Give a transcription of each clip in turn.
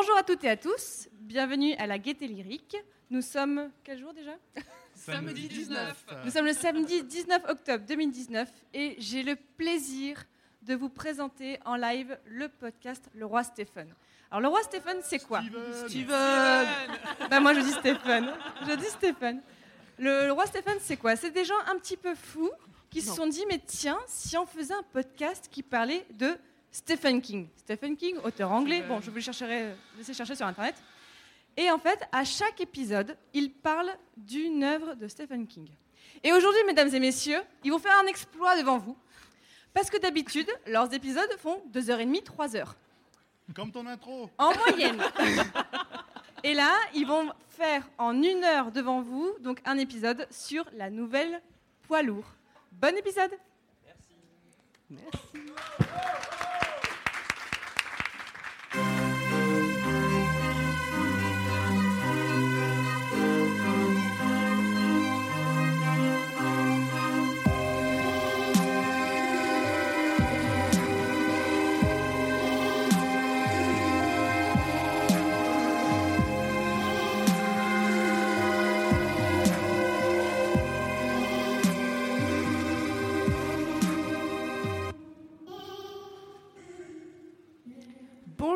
Bonjour à toutes et à tous, bienvenue à la Gaieté Lyrique. Nous sommes quel jour déjà? Samedi 19. Nous sommes le samedi 19 octobre 2019 et j'ai le plaisir de vous présenter en live le podcast Le Roi Stéphane. Alors le Roi Stéphane, c'est quoi? Steven Bah, moi je dis Stéphane. Je dis Stéphane. Le, le Roi Stéphane, c'est quoi? C'est des gens un petit peu fous qui se sont dit mais tiens, si on faisait un podcast qui parlait de Stephen King. Stephen King, auteur anglais. Bon, je vous le chercherai, laisser chercher sur internet. Et en fait, à chaque épisode, il parle d'une œuvre de Stephen King. Et aujourd'hui, mesdames et messieurs, ils vont faire un exploit devant vous. Parce que d'habitude, leurs épisodes font 2h30, 3h. Comme ton intro. En moyenne. Et là, ils vont faire en une heure devant vous donc un épisode sur la nouvelle poids lourd. Bon épisode.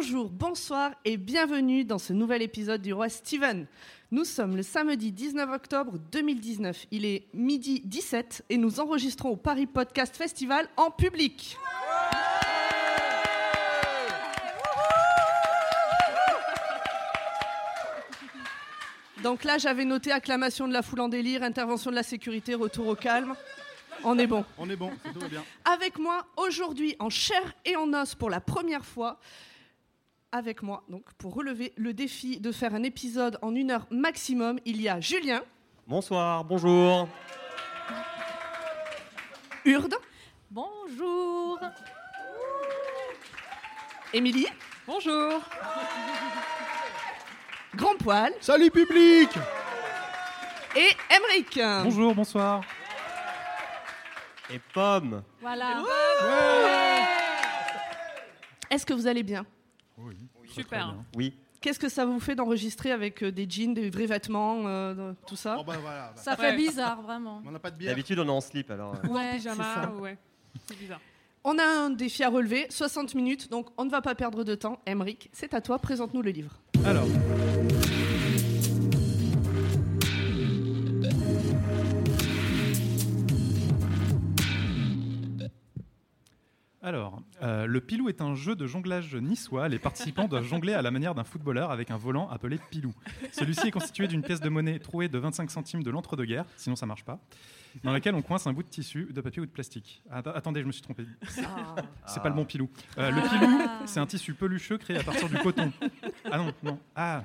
Bonjour, bonsoir et bienvenue dans ce nouvel épisode du Roi Steven. Nous sommes le samedi 19 octobre 2019. Il est midi 17 et nous enregistrons au Paris Podcast Festival en public. Donc là, j'avais noté acclamation de la foule en délire, intervention de la sécurité, retour au calme. On est bon. On est bon, tout va bien. Avec moi aujourd'hui en chair et en os pour la première fois. Avec moi, donc, pour relever le défi de faire un épisode en une heure maximum, il y a Julien, Bonsoir, bonjour. Urde, Bonjour. Émilie, Bonjour. Grand Poil Salut public et Emeric. Bonjour, bonsoir. Et Pomme. Voilà. Est-ce que vous allez bien? Super. Oui. Qu'est-ce que ça vous fait d'enregistrer avec euh, des jeans, des vrais vêtements, euh, de- tout ça? Bon bah voilà. bah, Ça fait bizarre, vraiment. On n'a pas de bière. D'habitude, on est en slip alors. euh. Ouais, c'est ça. ouais. C'est bizarre. On a un défi à relever, 60 minutes, donc on ne va pas perdre de temps. Emeric, c'est à toi, présente-nous le livre. Alors. Alors, euh, le pilou est un jeu de jonglage niçois. Les participants doivent jongler à la manière d'un footballeur avec un volant appelé pilou. Celui-ci est constitué d'une pièce de monnaie trouée de 25 centimes de l'entre-deux-guerres, sinon ça marche pas, dans laquelle on coince un bout de tissu, de papier ou de plastique. Ah, attendez, je me suis trompé. C'est pas le bon pilou. Euh, le pilou, c'est un tissu pelucheux créé à partir du coton. Ah non, non. Ah,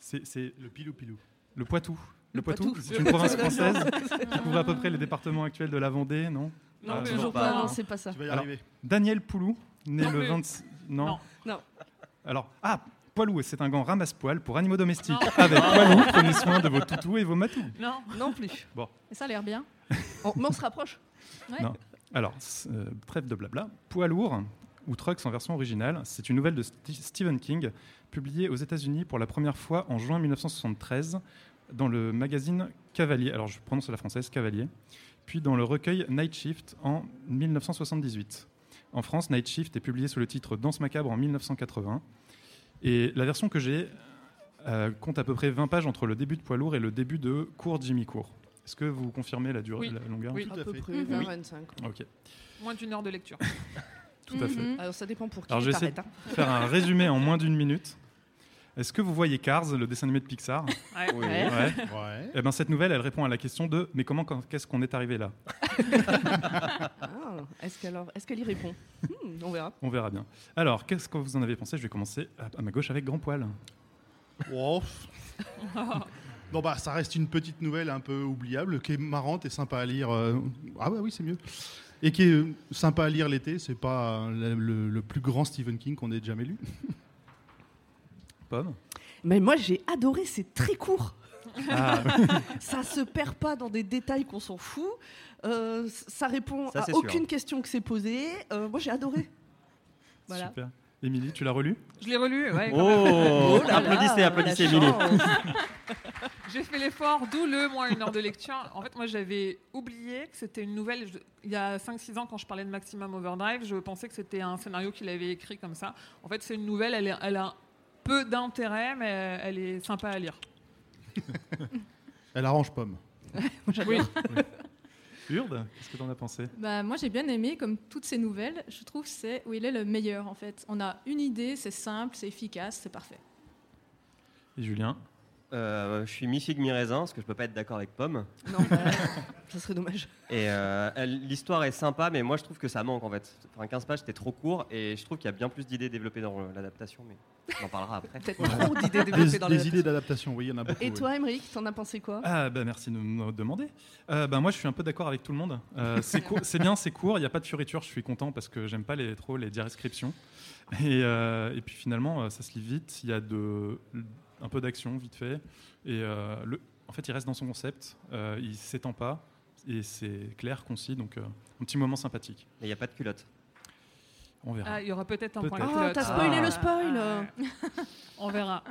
c'est Le pilou pilou. le Poitou. Le, Le Poitou, Poitou. c'est une province française qui couvre à peu près les départements actuels de la Vendée, non? Non, Ah, toujours non. pas. non, c'est pas ça. Tu vas y Alors, arriver. Daniel Poulou, né Non le plus. 26... Non. Non. Non. Alors, ah, Poilou, c'est un gant ramasse-poil pour animaux domestiques. Avec Poilou, prenez soin de vos toutous et vos matous. Non, Non plus. et ça a l'air bien. On, mais on se rapproche. Non. Alors, euh, trêve de blabla. Poids lourd, ou Trucks en version originale, c'est une nouvelle de Stephen King, publiée aux États-Unis pour la première fois en juin 1973 dans le magazine Cavalier. Alors, je prononce à la française Cavalier. Puis dans le recueil Night Shift en 1978. En France, Night Shift est publié sous le titre Danse macabre en 1980. Et la version que j'ai euh, compte à peu près 20 pages entre le début de Poids lourd et le début de Cours Jimmy Court. Est-ce que vous confirmez la durée, Oui. la longueur Oui. Tout à à peu fait. près Mhm. 20-25. Ok, Moins d'une heure de lecture. tout à fait. Mhm. Alors ça dépend pour qui Alors, j'essaie t'arrêtes, hein. faire un résumé en moins d'une minute. Est-ce que vous voyez Cars, le dessin animé de Pixar Oui. Ouais. Ouais. Ouais. Eh ben, cette nouvelle, elle répond à la question de mais comment, quand- qu'est-ce qu'on est arrivé là Ah, est-ce qu'elle y répond Hmm, On verra. On verra bien. Alors, qu'est-ce que vous en avez pensé? Je vais commencer à, à ma gauche avec Grand Poil. Wow. Bon bah ça reste une petite nouvelle un peu oubliable, qui est marrante et sympa à lire. euh, Ah ouais oui c'est mieux. Et qui est sympa à lire l'été. C'est pas le plus grand Stephen King qu'on ait jamais lu. Pomme Mais moi j'ai adoré, c'est très court. Ah, Ça se perd pas dans des détails qu'on s'en fout. Euh, ça répond Ça, à sûr. aucune question que c'est posée. Euh, moi j'ai adoré. Voilà. Super. Émilie, tu l'as relu? Je l'ai relu, ouais. Oh, Oh là Applaudissez, la applaudissez. Émilie. J'ai fait l'effort, d'où le moins une heure de lecture. En fait, moi, j'avais oublié que c'était une nouvelle. je- il y a 5-6 ans, quand je parlais de Maximum Overdrive, je pensais que c'était un scénario qu'il avait écrit comme ça. En fait, c'est une nouvelle, elle, elle a peu d'intérêt, mais elle est sympa à lire. Elle arrange pomme. Oui. Urde, qu'est-ce que t'en as pensé? Bah, moi j'ai bien aimé, comme toutes ces nouvelles, je trouve que c'est où il est le meilleur en fait. On a une idée, c'est simple, c'est efficace, c'est parfait. Et Julien? Euh, je suis mi-figue, mi-raisin, parce que je peux pas être d'accord avec Pomme. Non, bah, ça serait dommage. Et euh, elle- l'histoire est sympa, mais moi je trouve que ça manque en fait. Enfin, 15 pages, c'était trop court, et je trouve qu'il y a bien plus d'idées développées dans l'adaptation, mais on en parlera après. Peut-être trop d'idées Des, développées dans des la idées d'adaptation, oui, il y en a beaucoup. Et oui. toi, Emmerich, t'en as pensé quoi? Ah bah merci de me demander. Euh, bah, moi je suis un peu d'accord avec tout le monde. Euh, c'est court- c'est bien, c'est court, il n'y a pas de fioriture, je suis content parce que j'aime pas les, trop les descriptions. Et, euh, et puis finalement euh, ça se lit vite, il y a de, un peu d'action vite fait. Et euh, le, en fait il reste dans son concept, euh, il s'étend pas et c'est clair, concis, donc euh, un petit moment sympathique. Mais il n'y a pas de culotte. On verra. Ah, il y aura peut-être un point Peut-être. Ah, culotte. t'as spoilé Ah. le spoil Ah, On verra.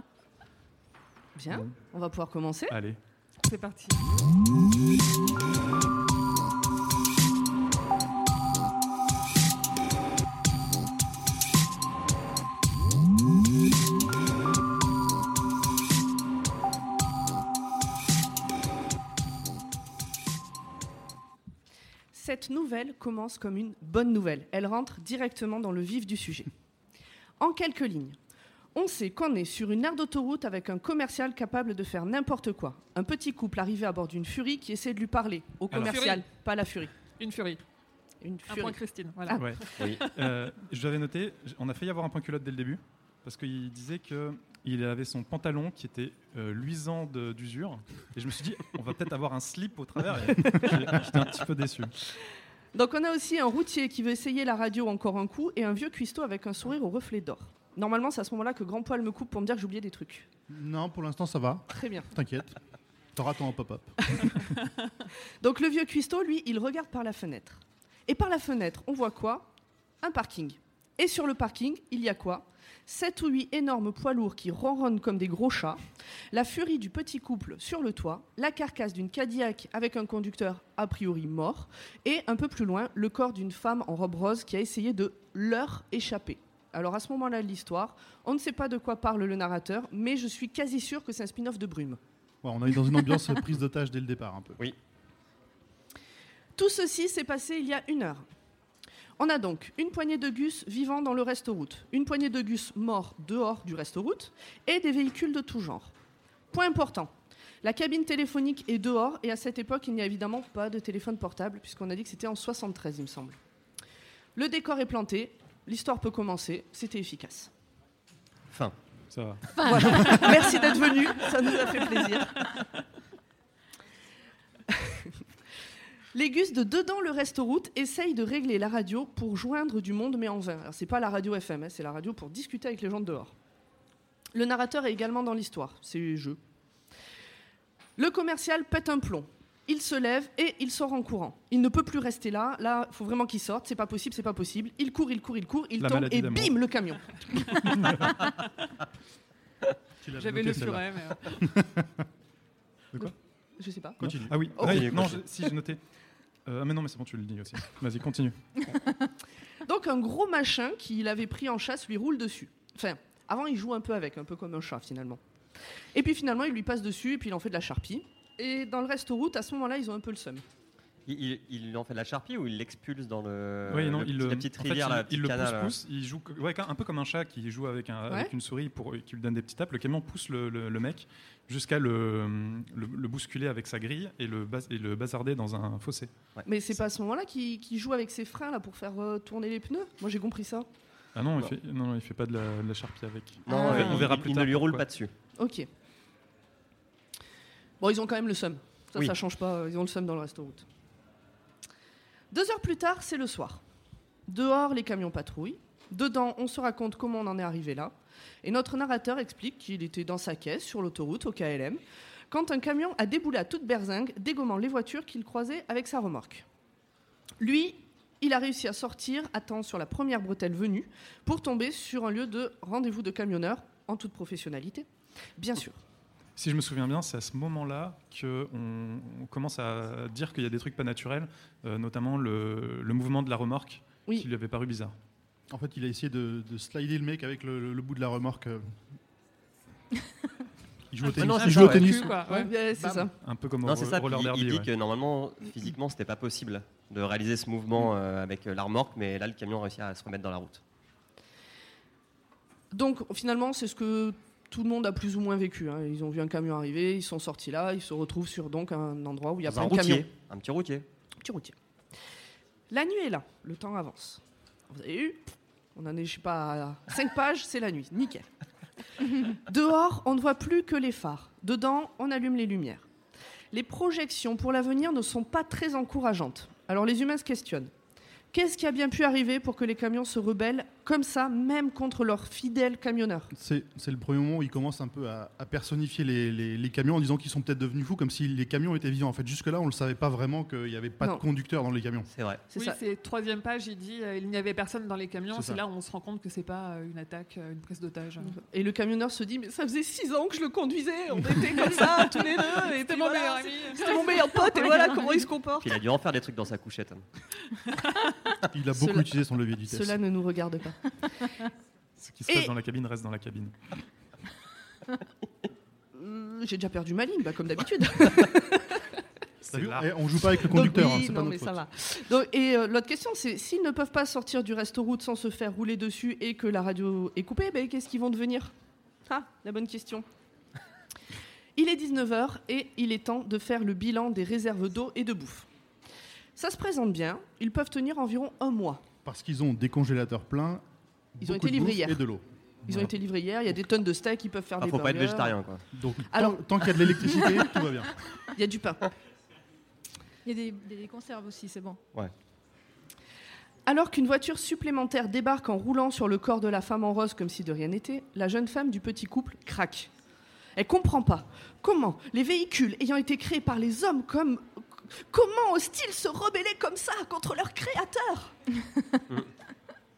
Bien, on va pouvoir commencer. Allez. C'est parti. Cette nouvelle commence comme une bonne nouvelle. Elle rentre directement dans le vif du sujet. En quelques lignes, on sait qu'on est sur une aire d'autoroute avec un commercial capable de faire n'importe quoi. Un petit couple arrivé à bord d'une furie qui essaie de lui parler. Au Alors- commercial, pas la furie. Une furie. Une Un point Christine. Voilà. Ouais. Oui. Euh, je l'avais noté, on a failli avoir un point culotte dès le début, parce qu'il disait qu'il avait son pantalon qui était euh, luisant d'usure. Et je me suis dit, on va peut-être avoir un slip au travers. J'étais un petit peu déçu. Donc on a aussi un routier qui veut essayer la radio encore un coup et un vieux cuistot avec un sourire au reflet d'or. Normalement, c'est à ce moment-là que Grand Poil me coupe pour me dire que j'ai oublié des trucs. Non, pour l'instant, ça va. Très bien. T'inquiète. T'auras ton pop-up. Donc le vieux cuistot, lui, il regarde par la fenêtre. Et par la fenêtre, on voit quoi? Un parking. Et sur le parking, il y a quoi? Sept ou huit énormes poids lourds qui ronronnent comme des gros chats, la furie du petit couple sur le toit, la carcasse d'une Cadillac avec un conducteur a priori mort, et un peu plus loin, le corps d'une femme en robe rose qui a essayé de leur échapper. Alors à ce moment-là de l'histoire, on ne sait pas de quoi parle le narrateur, mais je suis quasi sûr que c'est un spin-off de Brume. Ouais, on est dans une ambiance prise d'otage dès le départ, un peu. Tout ceci s'est passé il y a une heure. On a donc une poignée de gus vivant dans le reste-route, une poignée de gus morts dehors du reste-route et des véhicules de tout genre. Point important, la cabine téléphonique est dehors et à cette époque, il n'y a évidemment pas de téléphone portable puisqu'on a dit que c'était en 73, il me semble. Le décor est planté, l'histoire peut commencer, c'était efficace. Fin. Ça va. Voilà. Merci d'être venu, ça nous a fait plaisir. Les gus de dedans le reste-route essayent de régler la radio pour joindre du monde, mais en vain. Alors, c'est pas la radio FM, hein, c'est la radio pour discuter avec les gens de dehors. Le narrateur est également dans l'histoire, c'est jeu. Le commercial pète un plomb. Il se lève et il sort en courant. Il ne peut plus rester là. Là, il faut vraiment qu'il sorte. C'est pas possible, c'est pas possible. Il court, il court, il court. Il La tombe et bim, le camion. J'avais le furet, mais. Je sais pas. Continue. Ah oui, Oh. ah oui, non, je- si j'ai noté. Euh, ah mais non, mais c'est bon, tu le dis aussi. Vas-y, continue. Donc un gros machin qu'il avait pris en chasse lui roule dessus. Enfin, avant il joue un peu avec, un peu comme un chat finalement. Et puis finalement il lui passe dessus et puis il en fait de la charpie. Et dans le reste-route, à ce moment-là, ils ont un peu le seum. Il, il- il en fait de la charpie ou il l'expulse dans le, oui, non, le il la petite en fait, rivière, il, la il le canal, euh. pousse, pousse. Il joue ouais, un peu comme un chat qui joue avec, un, avec Ouais. une souris pour, qui lui donne des petits tapes. Le camion pousse le, le- le mec jusqu'à le, le, le bousculer avec sa grille et le, bas- et le bazarder dans un fossé. Mais c'est pas à ce moment-là qu'il joue avec ses freins là pour faire euh, tourner les pneus? Moi j'ai compris ça. Ah non, il fait, non, non, il fait pas de la, de la charpie avec. Non, Ah. euh, On verra il, plus il tard ne lui roule pourquoi. pas dessus. Ok. Bon, ils ont quand même le seum. Ça, Oui. ça change pas. Ils ont le seum dans le reste-route. Deux heures plus tard, c'est le soir. Dehors, les camions patrouillent. Dedans, on se raconte comment on en est arrivé là. Et notre narrateur explique qu'il était dans sa caisse sur l'autoroute au KLM quand un camion a déboulé à toute berzingue, dégommant les voitures qu'il croisait avec sa remorque. Lui, il a réussi à sortir à temps sur la première bretelle venue pour tomber sur un lieu de rendez-vous de camionneurs en toute professionnalité, bien sûr. Si je me souviens bien, c'est à ce moment-là qu'on on commence à dire qu'il y a des trucs pas naturels, euh, notamment le, le mouvement de la remorque Oui. qui lui avait paru bizarre. En fait, il a essayé de, de slider le mec avec le, le- le bout de la remorque. euh. Il joue au Ah tennis. non, il c'est joue ça, au tennis. Cul, quoi, ouais. Ouais, c'est Bam. ça. Un peu comme Non, c'est ça. roller il- derby. il dit ouais. que normalement, physiquement, c'était pas possible de réaliser ce mouvement euh, avec la remorque, mais là, le camion a réussi à se remettre dans la route. Donc finalement, c'est ce que tout le monde a plus ou moins vécu. hein. Ils ont vu un camion arriver, ils sont sortis là, ils se retrouvent sur donc un endroit où il y a Dans un plein de camions. routier, un petit routier. Petit routier. La nuit est là, le temps avance. Vous avez eu On en est, je sais pas, à 5 pages, c'est la nuit, nickel. Dehors, on ne voit plus que les phares. Dedans, on allume les lumières. Les projections pour l'avenir ne sont pas très encourageantes. Alors les humains se questionnent. Qu'est-ce qui a bien pu arriver pour que les camions se rebellent comme ça, même contre leurs fidèles camionneurs C'est le premier moment où il commence un peu à, à personnifier les, les- les camions en disant qu'ils sont peut-être devenus fous, comme si les camions étaient vivants. En fait, jusque-là, on ne le savait pas vraiment qu'il n'y avait pas Non. de conducteur dans les camions. C'est vrai. C'est Oui, ça. c'est troisième page, il dit euh, il n'y avait personne dans les camions. C'est là où on se rend compte que c'est pas euh, une attaque, euh, une prise d'otage. Et le camionneur se dit, mais ça faisait 6 ans que je le conduisais, on était comme ça tous les deux. Et C'était mon voilà, meilleur ami. C'était mon meilleur pote et voilà comment il se comporte. Puis il a dû en faire des trucs dans sa couchette. hein. Il a beaucoup Cela- utilisé son levier de vitesse. Cela ne nous regarde pas. Ce qui se Et- passe dans la cabine reste dans la cabine. Euh, J'ai déjà perdu ma ligne, bah, comme d'habitude. On joue pas avec le conducteur, oui, hein, c'est pas non, notre mais ça va. Donc, et euh, l'autre question, c'est s'ils ne peuvent pas sortir du resto-route sans se faire rouler dessus et que la radio est coupée, ben, qu'est-ce qu'ils vont devenir? Ah, la bonne question. Il est 19h et il est temps de faire le bilan des réserves d'eau et de bouffe. Ça se présente bien, ils peuvent tenir environ un mois. Parce qu'ils ont des congélateurs pleins. Ils ont été livrés hier. Et de l'eau. Ils ont été livrés hier, il y a des tonnes de steaks, ils peuvent faire Ah, des faut pas être végétarien, quoi. Donc, Alors- tant, tant qu'il y a de l'électricité, tout va bien. Il y a du pain. Il y a des, des conserves aussi, c'est bon. Alors qu'une voiture supplémentaire débarque en roulant sur le corps de la femme en rose comme si de rien n'était, la jeune femme du petit couple craque. Elle comprend pas comment les véhicules ayant été créés par les hommes comme comment osent-ils se rebeller comme ça contre leur créateur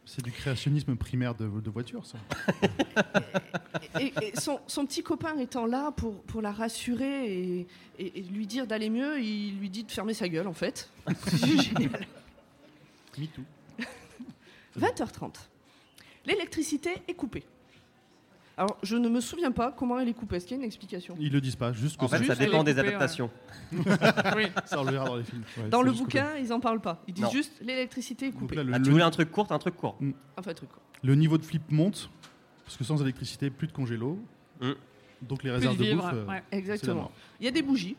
C'est du créationnisme primaire de, de voiture, ça. Et, et son, son petit copain étant là pour, pour la rassurer et, et- et lui dire d'aller mieux, il lui dit de fermer sa gueule en fait. C'est génial. Me too. 20h30. L'électricité est coupée. Alors, je ne me souviens pas comment elle est coupée. Est-ce qu'il y a une explication? Ils le disent pas, juste que En fait, ça dépend des adaptations. oui. ça on le verra dans les films. Ouais, Dans le bouquin, ils en parlent pas. Ils disent Non. juste l'électricité est coupée. là, le, Ah, tu le- voulais un truc court, un truc court. Enfin, truc. quoi. le niveau de flip monte, parce que sans électricité, plus de congélo. Mm. Donc les Plus réserves de vivre, bouffe, euh, ouais. Exactement. Il y a des bougies.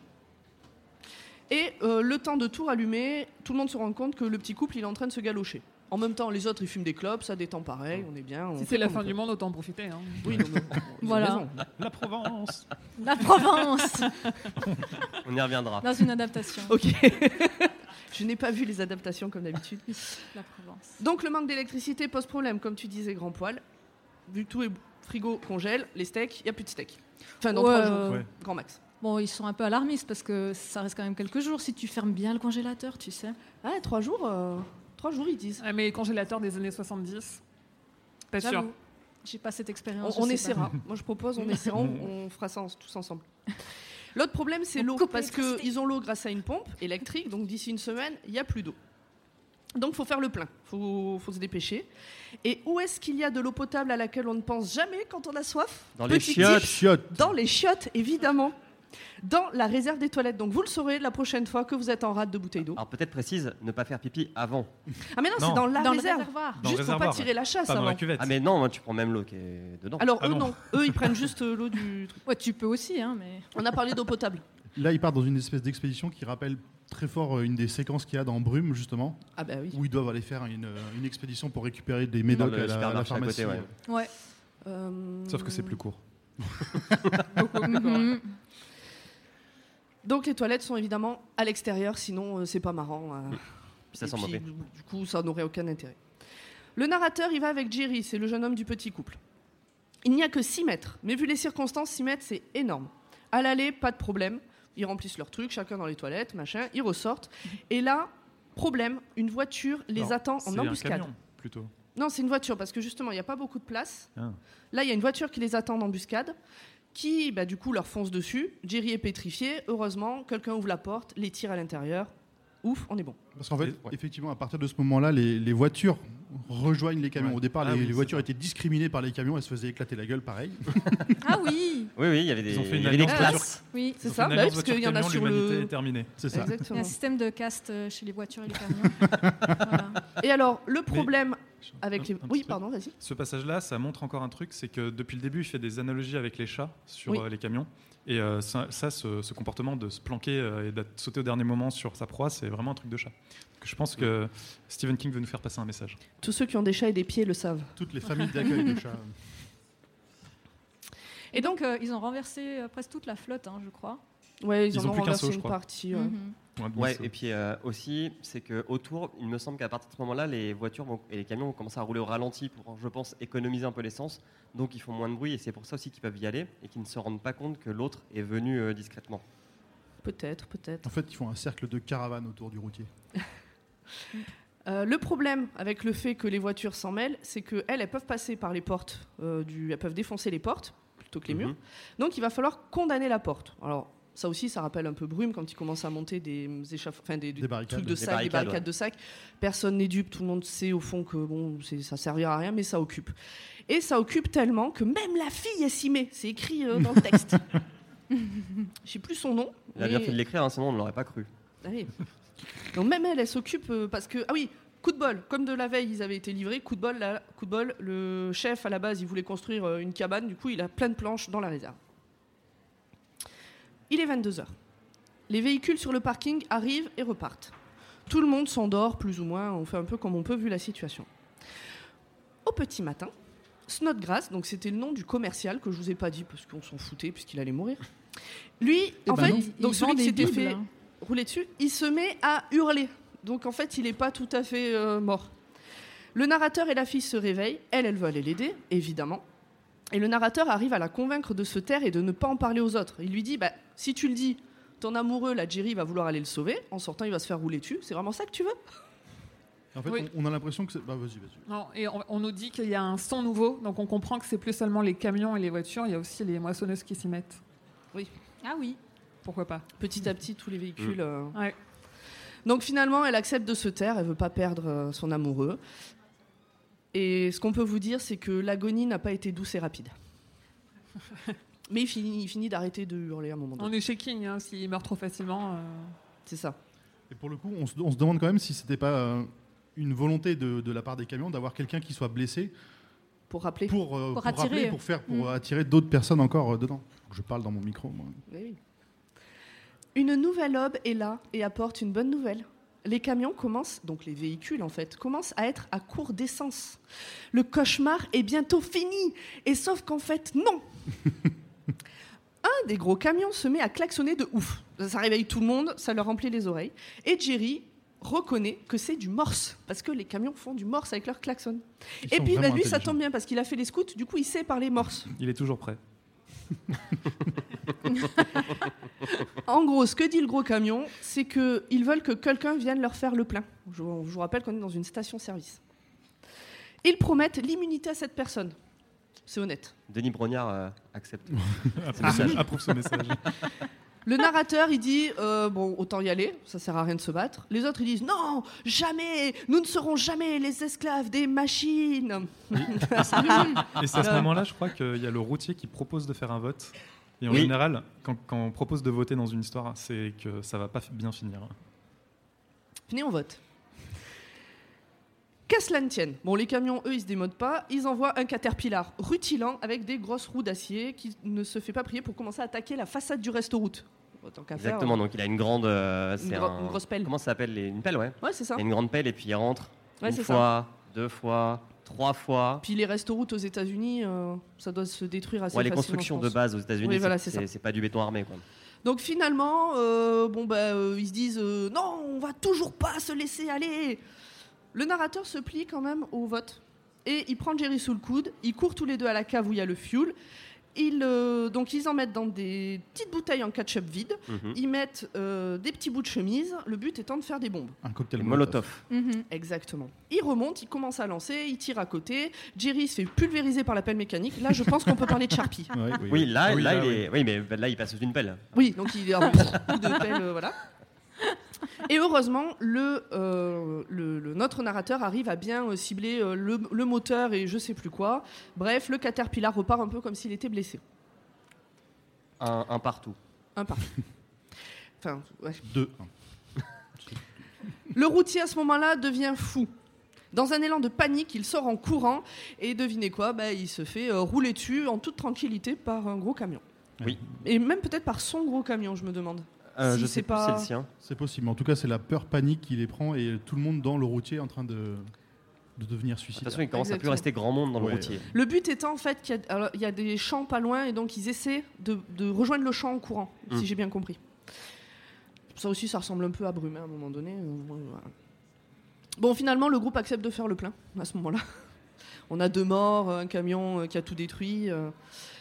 Et euh, le temps de tout rallumer, tout le monde se rend compte que le petit couple, il est en train de se galocher. En même temps, les autres, ils fument des clopes, ça détend pareil, on est bien. on Si c'est la fin du monde, autant en profiter. hein. Oui, non, mais ils ont Voilà. La Provence La Provence On y reviendra. Dans une adaptation. Ok. Je n'ai pas vu les adaptations comme d'habitude. La Provence. Donc le manque d'électricité pose problème, comme tu disais, grand poil. Vu que tout est frigo congèle, les steaks, il n'y a plus de steaks. Enfin, dans Ouais, trois jours. Ouais. grand max. Bon, ils sont un peu alarmistes parce que ça reste quand même quelques jours si tu fermes bien le congélateur, tu sais. Ah, trois jours, euh, trois jours, ils disent. Ah, mais les congélateurs des années 70, pas sûr. J'ai pas cette On, expérience. on essaiera. Moi, je propose, on essaiera, on, on fera ça en- tous ensemble. L'autre problème, c'est l'eau, parce qu'ils ont l'eau grâce à une pompe électrique, donc d'ici une semaine, il n'y a plus d'eau. Donc, il faut faire le plein, il faut, faut se dépêcher. Et où est-ce qu'il y a de l'eau potable à laquelle on ne pense jamais quand on a soif? Dans les Chiottes. Dans les chiottes, évidemment. Dans la réserve des toilettes. Donc, vous le saurez la prochaine fois que vous êtes en rade de bouteille d'eau. Alors peut-être précise, ne pas faire pipi avant. Ah, mais non, Non. c'est dans la. Dans réserve. réservoir. Dans le Juste pour pas tirer la chasse Pas dans avant. la cuvette. Ah mais non, tu prends même l'eau qui est dedans. Alors, Ah eux, non. non. Eux, ils prennent juste euh, l'eau du truc. Ouais, tu peux aussi, hein, mais. On a parlé d'eau potable. Là, ils partent dans une espèce d'expédition qui rappelle très fort euh, une des séquences qu'il y a dans Brume, justement, Ah, bah oui. où ils doivent aller faire une, euh, une expédition pour récupérer des médocs le à la, à la supermarché à pharmacie. côté, ouais. Ouais. Euh, Sauf que c'est plus court. Mhm. Donc, les toilettes sont évidemment à l'extérieur, sinon, euh, c'est pas marrant. euh. Ça Et sent puis, mauvais. Du coup, ça n'aurait aucun intérêt. Le narrateur, il va avec Jerry, c'est le jeune homme du petit couple. Il n'y a que 6 mètres, mais vu les circonstances, 6 mètres, c'est énorme. À l'aller, pas de problème. Ils remplissent leur truc, chacun dans les toilettes, machin, ils ressortent. Et là, Problème, une voiture les attend C'est en un embuscade. camion, plutôt. Non, c'est une voiture parce que justement, il n'y a pas beaucoup de place. Ah. Là, il y a une voiture qui les attend en embuscade, qui, bah, du coup, leur fonce dessus. Jerry est pétrifié. Heureusement, quelqu'un ouvre la porte, les tire à l'intérieur. Ouf, on est bon. Parce qu'en fait, Ouais. effectivement, à partir de ce moment-là, les, les voitures rejoignent les camions. Ouais. Au départ, Ah les, oui, les c'est voitures étaient discriminées par les camions, elles se faisaient éclater la gueule, pareil. Ah oui, Oui, oui, il y avait des, Ils ont fait il y une avait des alliance classes. oui. C'est ça une Bah oui, parce qu'il y en a sur l'humanité le. est terminée. C'est ça. Il y a un système de caste euh, chez les voitures et les camions. Voilà. Et alors, le problème avec les. Oui, truc. pardon, vas-y. Ce passage-là, ça montre encore un truc, c'est que depuis le début, il fait des analogies avec les chats sur Oui. euh, les camions. Et euh, ça, ça, ce, ce comportement de se planquer euh, et de sauter au dernier moment sur sa proie, c'est vraiment un truc de chat. Donc, je pense que Stephen King veut nous faire passer un message. Tous ceux qui ont des chats et des pieds le savent. Toutes les familles d'accueil de chats. Et donc, euh, ils ont renversé euh, presque toute la flotte, hein, je crois. Ouais, ils, Ils en ont ont plus qu'un renversé seau, je une crois. partie. ouais. Mhm. Ouais, et puis euh, aussi, c'est que autour, il me semble qu'à partir de ce moment-là, les voitures vont- et les camions vont commencer à rouler au ralenti pour, je pense, économiser un peu l'essence. Donc ils font moins de bruit et c'est pour ça aussi qu'ils peuvent y aller et qu'ils ne se rendent pas compte que l'autre est venu euh, discrètement. Peut-être, peut-être. En fait, ils font un cercle de caravanes autour du routier. Euh, le problème avec le fait que les voitures s'en mêlent, c'est qu'elles, elles peuvent passer par les portes, euh, du... elles peuvent défoncer les portes plutôt que les murs. Mhm. Donc il va falloir condamner la porte. Alors ça aussi, ça rappelle un peu Brume quand il commence à monter des enfin, des, Des barricades. trucs de Des sac, des barricades, barricades ouais. de sac. Personne n'est dupe, tout le monde sait au fond que bon, ça servira à rien, mais ça occupe. Et ça occupe tellement que même la fille elle s'y met. C'est écrit euh, dans le texte. Je sais plus son nom. Il a bien fait de l'écrire, hein, sinon on ne l'aurait pas cru. ah oui. Donc même elle, elle s'occupe euh, parce que ah oui, coup de bol. Comme de la veille, ils avaient été livrés. Coup de bol, là, coup de bol. Le chef à la base, il voulait construire euh, une cabane. Du coup, il a plein de planches dans la réserve. Il est 22 h Les véhicules sur le parking arrivent et repartent. Tout le monde s'endort plus ou moins. On fait un peu comme on peut vu la situation. Au petit matin, Snodgrass, donc c'était le nom du commercial que je vous ai pas dit parce qu'on s'en foutait puisqu'il allait mourir. Lui, en ben fait, non. donc celui qui s'était fait hein. rouler dessus, il se met à hurler. Donc en fait, il n'est pas tout à fait euh, mort. Le narrateur et la fille se réveillent. Elle, elle veut aller l'aider, évidemment. Et le narrateur arrive à la convaincre de se taire et de ne pas en parler aux autres. Il lui dit bah, si tu le dis, ton amoureux, la Jerry, va vouloir aller le sauver. En sortant, il va se faire rouler dessus. C'est vraiment ça que tu veux? En fait, Oui. on, on a l'impression que c'est. Bah, vas-y, vas-y. Non, et on, on nous dit qu'il y a un son nouveau, donc on comprend que c'est plus seulement les camions et les voitures, il y a aussi les moissonneuses qui s'y mettent. Ah oui. Pourquoi pas? Petit à petit, tous les véhicules. euh, Ouais. Donc finalement, elle accepte de se taire, elle veut pas perdre euh, son amoureux. Et ce qu'on peut vous dire, c'est que l'agonie n'a pas été douce et rapide. Mais il finit, il finit d'arrêter de hurler à un moment donné. On est chez King, hein, s'il meurt trop facilement. euh, C'est ça. Et pour le coup, on se, on se demande quand même si c'était pas euh, une volonté de, de la part des camions d'avoir quelqu'un qui soit blessé Pour rappeler. pour, euh, Pour pour attirer. rappeler, pour faire, pour Mm. attirer d'autres personnes encore euh, dedans. Je parle dans mon micro. moi. Oui, oui. Une nouvelle aube est là et apporte une bonne nouvelle. Les camions commencent, donc les véhicules en fait, commencent à être à court d'essence. Le cauchemar est bientôt fini. Et sauf qu'en fait, non. Un des gros camions se met à klaxonner de ouf. Ça réveille tout le monde, ça leur remplit les oreilles. Et Jerry reconnaît que c'est du morse, parce que les camions font du morse avec leur klaxon. Ils Et puis bah, lui, ça tombe bien, parce qu'il a fait les scouts, du coup il sait parler morse. Il est toujours prêt. En gros, ce que dit le gros camion, c'est qu'ils veulent que quelqu'un vienne leur faire le plein. Je, je vous rappelle qu'on est dans une station-service. Ils promettent l'immunité à cette personne. C'est honnête. Denis Brognard euh, accepte. Approuve, approuve ce message. Le narrateur, il dit euh, bon, autant y aller, ça sert à rien de se battre. Les autres, ils disent non, jamais, nous ne serons jamais les esclaves des machines. Et c'est à ce moment-là, je crois qu'il y a le routier qui propose de faire un vote. Et en Oui. général, quand, quand on propose de voter dans une histoire, c'est que ça va pas bien finir. Venez, on vote. Qu'à cela ne tienne. Bon, les camions, eux, ils se démodent pas. Ils envoient un caterpillar rutilant avec des grosses roues d'acier qui ne se fait pas prier pour commencer à attaquer la façade du resto-route. Autant qu'à faire, Exactement, donc il a une grande. euh, Une c'est gro- un- une grosse pelle. Comment ça s'appelle Une pelle, ouais. Ouais, c'est ça. Il a une grande pelle et puis il rentre Ouais, une ça. fois, deux fois, trois fois. Puis les restos-routes aux États-Unis, euh, ça doit se détruire assez Ouais, les constructions de base aux États-Unis, Oui, voilà, c'est- pas du béton armé. Quoi. Donc finalement, euh, bon bah, euh, ils se disent non, on va toujours pas se laisser aller. Le narrateur se plie quand même au vote et il prend Jerry sous le coude. Ils courent tous les deux à la cave où il y a le fuel. Ils, euh, donc ils en mettent dans des petites bouteilles en ketchup vide. Mhm. Ils mettent euh, des petits bouts de chemise. Le but étant de faire des bombes. Un cocktail Molotov. Mhm. Exactement. Ils remontent, ils commencent à lancer, ils tirent à côté. Jerry se fait pulvériser par la pelle mécanique. Là, je pense qu'on peut parler de Sharpie. Oui, Oui, là, oui, là, là, il oui. est... oui, mais là, il passe sous une pelle. Oui, donc il est un coup de pelle, euh, voilà. Et heureusement, le, euh, le- le- notre narrateur arrive à bien euh, cibler euh, le, le moteur et je sais plus quoi. Bref, le caterpillar repart un peu comme s'il était blessé. Un, un partout. Un par. Enfin, ouais. Deux. Le routier à ce moment-là devient fou. Dans un élan de panique, il sort en courant et devinez quoi bah, Il se fait rouler dessus en toute tranquillité par un gros camion. Oui. Et même peut-être par son gros camion, je me demande. Euh, Si je c'est sais pas. C'est le sien. C'est possible. Mais en tout cas, c'est la peur panique qui les prend et tout le monde dans le routier est en train de, de devenir De toute suicidaire. façon, il commence à plus rester grand monde dans Ouais, le routier. Le but étant en fait qu'il y, a- y des champs pas loin et donc ils essaient de, de rejoindre le champ en courant, Mm. si j'ai bien compris. Ça aussi, ça ressemble un peu à Brume à un moment donné. euh. Bon, finalement, le groupe accepte de faire le plein à ce moment-là. On a deux morts, un camion euh, qui a tout détruit.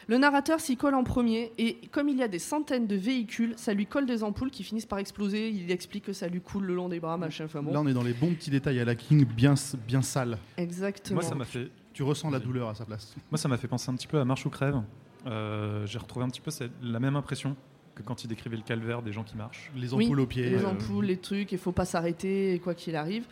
Le narrateur s'y colle en premier et comme il y a des centaines de véhicules, ça lui colle des ampoules qui finissent par exploser. Il explique que ça lui coule le long des bras, machin. Enfin bon, Là, on est dans les bons petits détails à la King, bien, bien sale. exactement. Moi, ça m'a fait, Tu ressens la douleur à sa place. moi, ça m'a fait penser un petit peu à Marche ou crève. Euh, J'ai retrouvé un petit peu cette- la même impression que quand il décrivait le calvaire des gens qui marchent. Les Oui, ampoules aux pieds. les euh, ampoules, les trucs, il faut pas s'arrêter, et quoi qu'il arrive.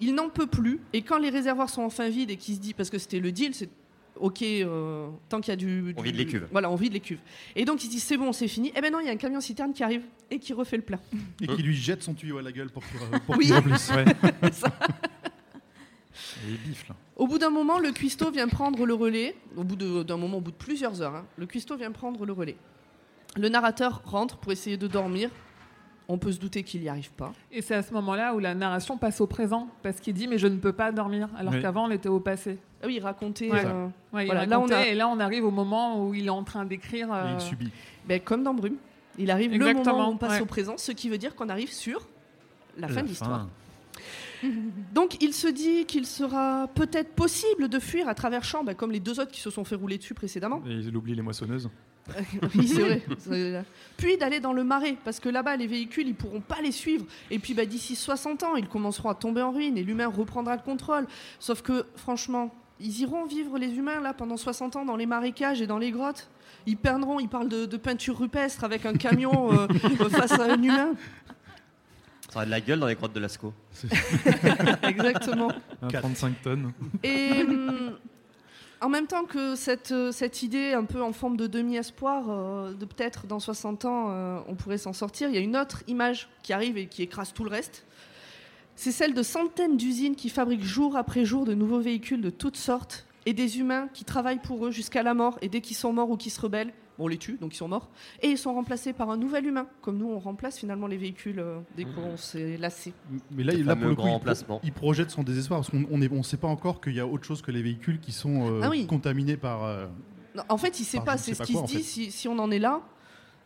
Il n'en peut plus, et quand les réservoirs sont enfin vides et qu'il se dit, parce que c'était le deal, c'est ok, euh, tant qu'il y a du, On du- vide les cuves. Voilà, on vide les cuves. Et donc il se dit, c'est bon, c'est fini. Eh ben non, il y a un camion citerne qui arrive et qui refait le plein. Et qui lui jette son tuyau à la gueule pour qu'il pour Oui. remplisse. Ouais. Ça. Et il bifle. Au bout d'un moment, le cuistot vient prendre le relais. Au bout d'un moment, au bout de plusieurs heures, hein, le cuistot vient prendre le relais. Le narrateur rentre pour essayer de dormir. On peut se douter qu'il n'y arrive pas. Et c'est à ce moment-là où la narration passe au présent, parce qu'il dit mais je ne peux pas dormir, alors Oui. qu'avant on était au passé. Ah oui, il racontait. Ouais. euh, Ouais, il Voilà, là, on a- Et là on arrive au moment où il est en train d'écrire. Et euh, il subit. Ben, comme dans Brume. Il arrive le moment où on passe ouais. au présent, ce qui veut dire qu'on arrive sur la fin La de l'histoire. Donc il se dit qu'il sera peut-être possible de fuir à travers champs, ben, comme les deux autres qui se sont fait rouler dessus précédemment. Et il oublie les moissonneuses. oui, c'est vrai. C'est- Puis d'aller dans le marais, parce que là-bas, les véhicules, ils pourront pas les suivre. Et puis bah, d'ici 60 ans, ils commenceront à tomber en ruine et l'humain reprendra le contrôle. Sauf que, franchement, ils iront vivre, les humains, là, pendant 60 ans, dans les marécages et dans les grottes. Ils perdront, ils parlent de, de peinture rupestre avec un camion euh, face à un humain. Ça aurait de la gueule dans les grottes de Lascaux. Exactement. Un Quatre. 35 tonnes. Et hum, en même temps que cette, euh, cette idée un peu en forme de demi-espoir, euh, de peut-être dans 60 ans euh, on pourrait s'en sortir, il y a une autre image qui arrive et qui écrase tout le reste. C'est celle de centaines d'usines qui fabriquent jour après jour de nouveaux véhicules de toutes sortes et des humains qui travaillent pour eux jusqu'à la mort et dès qu'ils sont morts ou qu'ils se rebellent, on les tue, donc ils sont morts, et ils sont remplacés par un nouvel humain, comme nous on remplace finalement les véhicules euh, dès qu'on s'est lassé. Mais là, Le là pour le coup, grand il, il projette son désespoir parce qu'on ne on est- on sait pas encore qu'il y a autre chose que les véhicules qui sont euh, Ah oui. contaminés par. euh, Non, en fait, il sait Enfin, pas, ne c'est ce qui se dit si, si on en est là.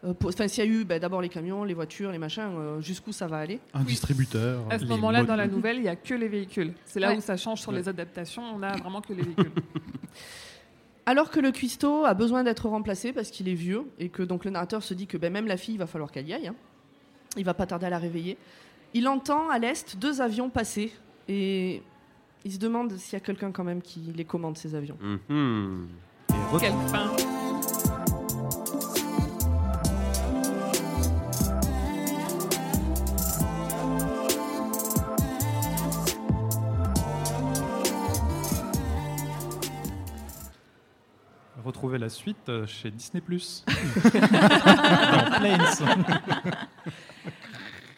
euh, pour- Enfin, s'il y a eu bah, d'abord les camions, les voitures, les machins, euh, jusqu'où ça va aller? Un distributeur. À ce moment-là, dans la nouvelle, il n'y a que les véhicules. C'est là Ouais. où ça change sur les adaptations. On a vraiment que les véhicules. Alors que le cuistot a besoin d'être remplacé parce qu'il est vieux et que donc le narrateur se dit que ben, même la fille, il va falloir qu'elle y aille. hein. Il va pas tarder à la réveiller. Il entend à l'est deux avions passer et il se demande s'il y a quelqu'un quand même qui les commande ces avions. Mhm. Et re- retrouver la suite euh, chez Disney+. Dans Planes.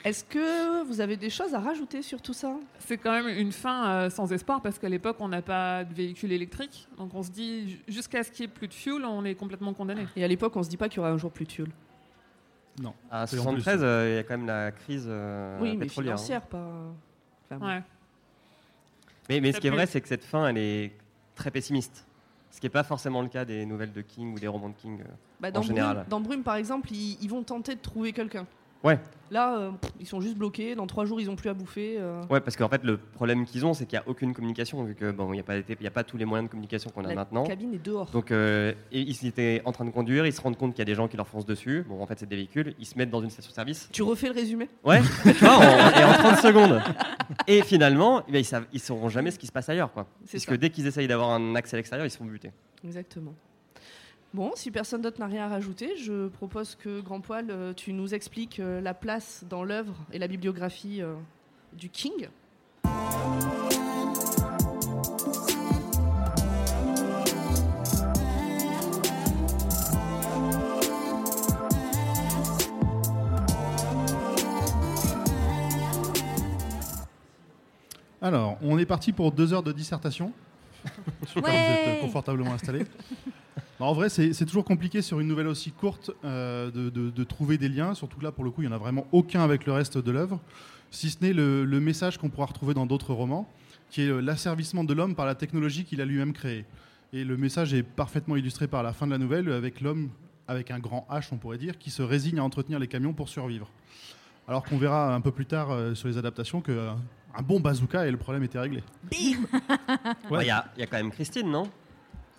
Est-ce que vous avez des choses à rajouter sur tout ça? C'est quand même une fin euh, sans espoir parce qu'à l'époque, on n'a pas de véhicule électrique. Donc on se dit, ju- jusqu'à ce qu'il n'y ait plus de fuel, on est complètement condamné. Et à l'époque, on se dit pas qu'il y aura un jour plus de fuel. À C'est en 73, euh, il y a quand même la crise euh, oui, mais pétrolière. hein. financière, pas. Enfin, bon. Ouais. Mais, mais ce qui est vrai, c'est que cette fin, elle est très pessimiste. Ce qui n'est pas forcément le cas des nouvelles de King ou des romans de King. euh. Bah, dans, général. Brume, dans Brume, par exemple, ils, ils vont tenter de trouver quelqu'un. Ouais. Là, euh, ils sont juste bloqués. Dans trois jours, ils ont plus à bouffer. euh. Ouais, parce qu'en fait, le problème qu'ils ont, c'est qu'il n'y a aucune communication, vu que bon, il n'y a, pas été- il y a pas tous les moyens de communication qu'on a La maintenant. cabine est dehors. Donc, euh, et ils étaient en train de conduire, ils se rendent compte qu'il y a des gens qui leur foncent dessus. Bon, en fait, c'est des véhicules. Ils se mettent dans une station-service. Tu refais le résumé? Ouais, tu vois, en, et en 30 secondes. Et finalement, eh ben, ils ils sauront jamais ce qui se passe ailleurs, quoi. Puisque ça. dès qu'ils essayent d'avoir un accès à l'extérieur, ils se font buter. Exactement. Bon, si personne d'autre n'a rien à rajouter, je propose que Grand Poil, euh, tu nous expliques euh, la place dans l'œuvre et la bibliographie euh, du King. Alors, on est parti pour deux heures de dissertation. Je sais pas, Vous êtes confortablement installés. Non, en vrai, c'est toujours compliqué sur une nouvelle aussi courte euh, de, de- de trouver des liens. Surtout que là, pour le coup, il n'y en a vraiment aucun avec le reste de l'œuvre. Si ce n'est le, le message qu'on pourra retrouver dans d'autres romans, qui est euh, l'asservissement de l'homme par la technologie qu'il a lui-même créée. Et le message est parfaitement illustré par la fin de la nouvelle, avec l'homme, avec un grand H, on pourrait dire, qui se résigne à entretenir les camions pour survivre. Alors qu'on verra un peu plus tard euh, sur les adaptations que euh, un bon bazooka et le problème était réglé. Ouais, Il Ouais. y, a, il y a quand même Christine, non?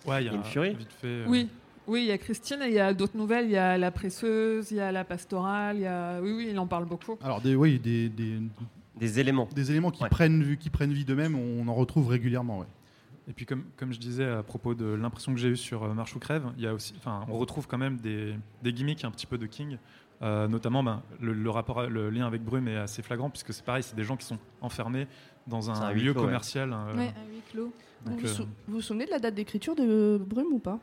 Ouais, il y a Une furie vite fait. euh, Oui. Oui, il y a Christine et il y a d'autres nouvelles. Il y a la presseuse, il y a la pastorale. Il y a... Oui, oui, il en parle beaucoup. Alors, des, oui, des, des, Des éléments. des éléments qui, Ouais. prennent, vie- qui prennent vie d'eux-mêmes, on en retrouve régulièrement. ouais. Et puis comme, comme je disais à propos de l'impression que j'ai eue sur euh, Marche ou Crève, il y a aussi, enfin, on retrouve quand même des, des gimmicks un petit peu de King, Euh, notamment ben, le, le rapport, le lien avec Brume est assez flagrant puisque c'est pareil, c'est des gens qui sont enfermés dans un, un lieu clos, ouais. commercial. euh, Ouais, à huis clos. Vous donc, vous, euh, vous vous souvenez de la date d'écriture de Brume ou pas?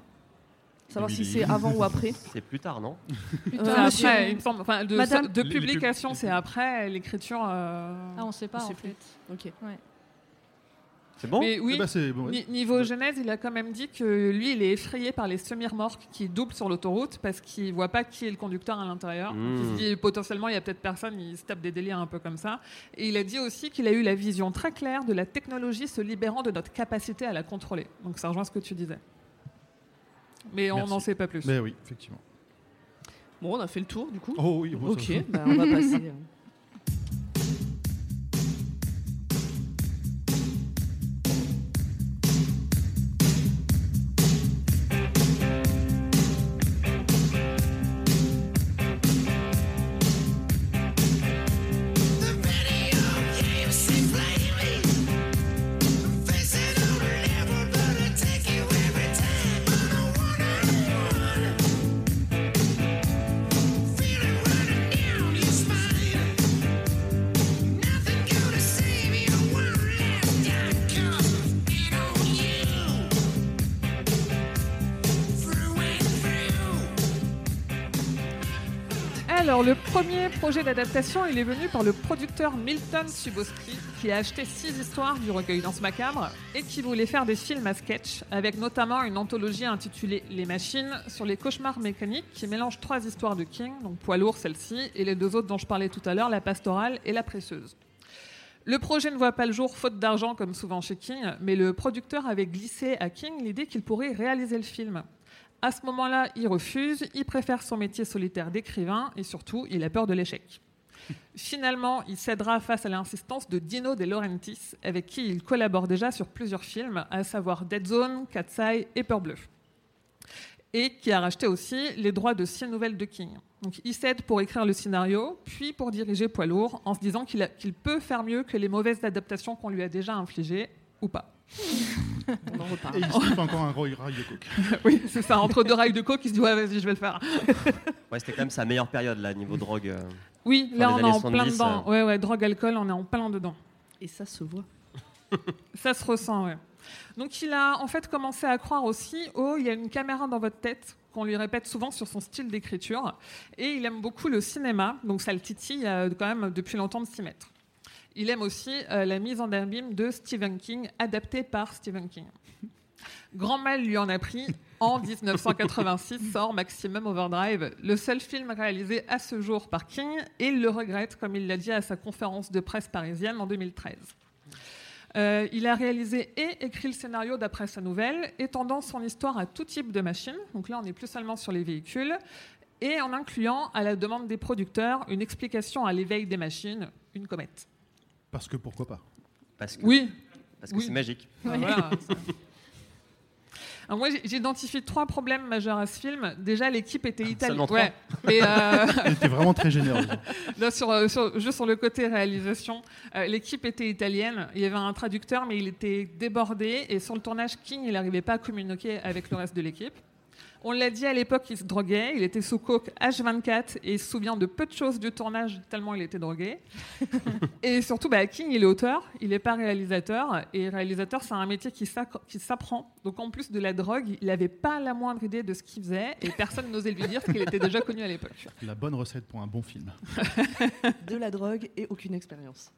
Savoir si c'est avant ou après. C'est plus tard, non? Plus Euh, tard, C'est monsieur- après, il me semble. Enfin, de, Madame- de Les- les pub- publication, c'est après l'écriture. euh, Ah, on sait pas en plus. fait. Ok. C'est bon Mais oui, Eh ben, c'est- bon, Niveau genèse, il a quand même dit que lui, il est effrayé par les semi-remorques qui doublent sur l'autoroute parce qu'il voit pas qui est le conducteur à l'intérieur. Il se Mmh. dit potentiellement, il y a peut-être personne, il se tape des délires un peu comme ça. Et il a dit aussi qu'il a eu la vision très claire de la technologie se libérant de notre capacité à la contrôler. Donc ça rejoint ce que tu disais. Mais on n'en sait pas plus. Mais oui, effectivement. Bon, on a fait le tour du coup. Oh oui, bon, ok, bah, on va passer. Projet d'adaptation, il est venu par le producteur Milton Suboski, qui a acheté six histoires du recueil Danse Macabre et qui voulait faire des films à sketch, avec notamment une anthologie intitulée Les Machines sur les cauchemars mécaniques, qui mélange trois histoires de King, donc poids lourd celle-ci, et les deux autres dont je parlais tout à l'heure, La Pastorale et La Presseuse. Le projet ne voit pas le jour faute d'argent comme souvent chez King, mais le producteur avait glissé à King l'idée qu'il pourrait réaliser le film. À ce moment-là, il refuse, il préfère son métier solitaire d'écrivain et surtout, il a peur de l'échec. Finalement, il cédera face à l'insistance de Dino De Laurentiis, avec qui il collabore déjà sur plusieurs films, à savoir Dead Zone, Cat's Eye et Peur Bleu. Et qui a racheté aussi les droits de six nouvelles de King. Donc il cède pour écrire le scénario, puis pour diriger Poids Lourd, en se disant qu'il peut faire mieux que les mauvaises adaptations qu'on lui a déjà infligées, ou pas. On en reparle. Et il sniffe encore un gros rail de coke. oui, c'est ça, entre deux rails de coke, il se dit ouais, vas-y, je vais le faire. Ouais, c'était quand même sa meilleure période, là, niveau drogue. euh. Oui, là on est en plein 70, dedans. euh. Ouais, ouais, drogue, alcool, on est en plein dedans. Et ça se voit. Ça se ressent, ouais. Donc il a en fait commencé à croire aussi, oh, il y a une caméra dans votre tête, qu'on lui répète souvent sur son style d'écriture. Et il aime beaucoup le cinéma, donc ça le titille euh, quand même depuis longtemps de s'y mettre. Il aime aussi euh, la mise en abîme de Stephen King, adaptée par Stephen King. Grand mal lui en a pris. En 1986 sort Maximum Overdrive, le seul film réalisé à ce jour par King, et il le regrette, comme il l'a dit à sa conférence de presse parisienne en 2013. Euh, il a réalisé et écrit le scénario d'après sa nouvelle, étendant son histoire à tout type de machines. Donc là, on n'est plus seulement sur les véhicules. et en incluant, à la demande des producteurs, une explication à l'éveil des machines, une comète. Parce que pourquoi pas Parce que Oui, parce que oui. c'est magique. Ah, voilà, ça. Alors moi, j'ai- j'identifie trois problèmes majeurs à ce film. Déjà, l'équipe était italienne. Seulement trois Ouais, mais euh, Elle était vraiment très généreuse. là, sur, euh, sur- juste sur le côté réalisation, euh, l'équipe était italienne. Il y avait un traducteur, mais il était débordé. Et sur le tournage, King, il n'arrivait pas à communiquer avec le reste de l'équipe. On l'a dit à l'époque, il se droguait. Il était sous coke H24 et il se souvient de peu de choses du tournage tellement il était drogué. et surtout, bah, King, il est auteur, il n'est pas réalisateur. Et réalisateur, c'est un métier qui s'apprend. Donc en plus de la drogue, il n'avait pas la moindre idée de ce qu'il faisait et personne n'osait lui dire ce qu'il était déjà connu à l'époque. La bonne recette pour un bon film. De la drogue et aucune expérience.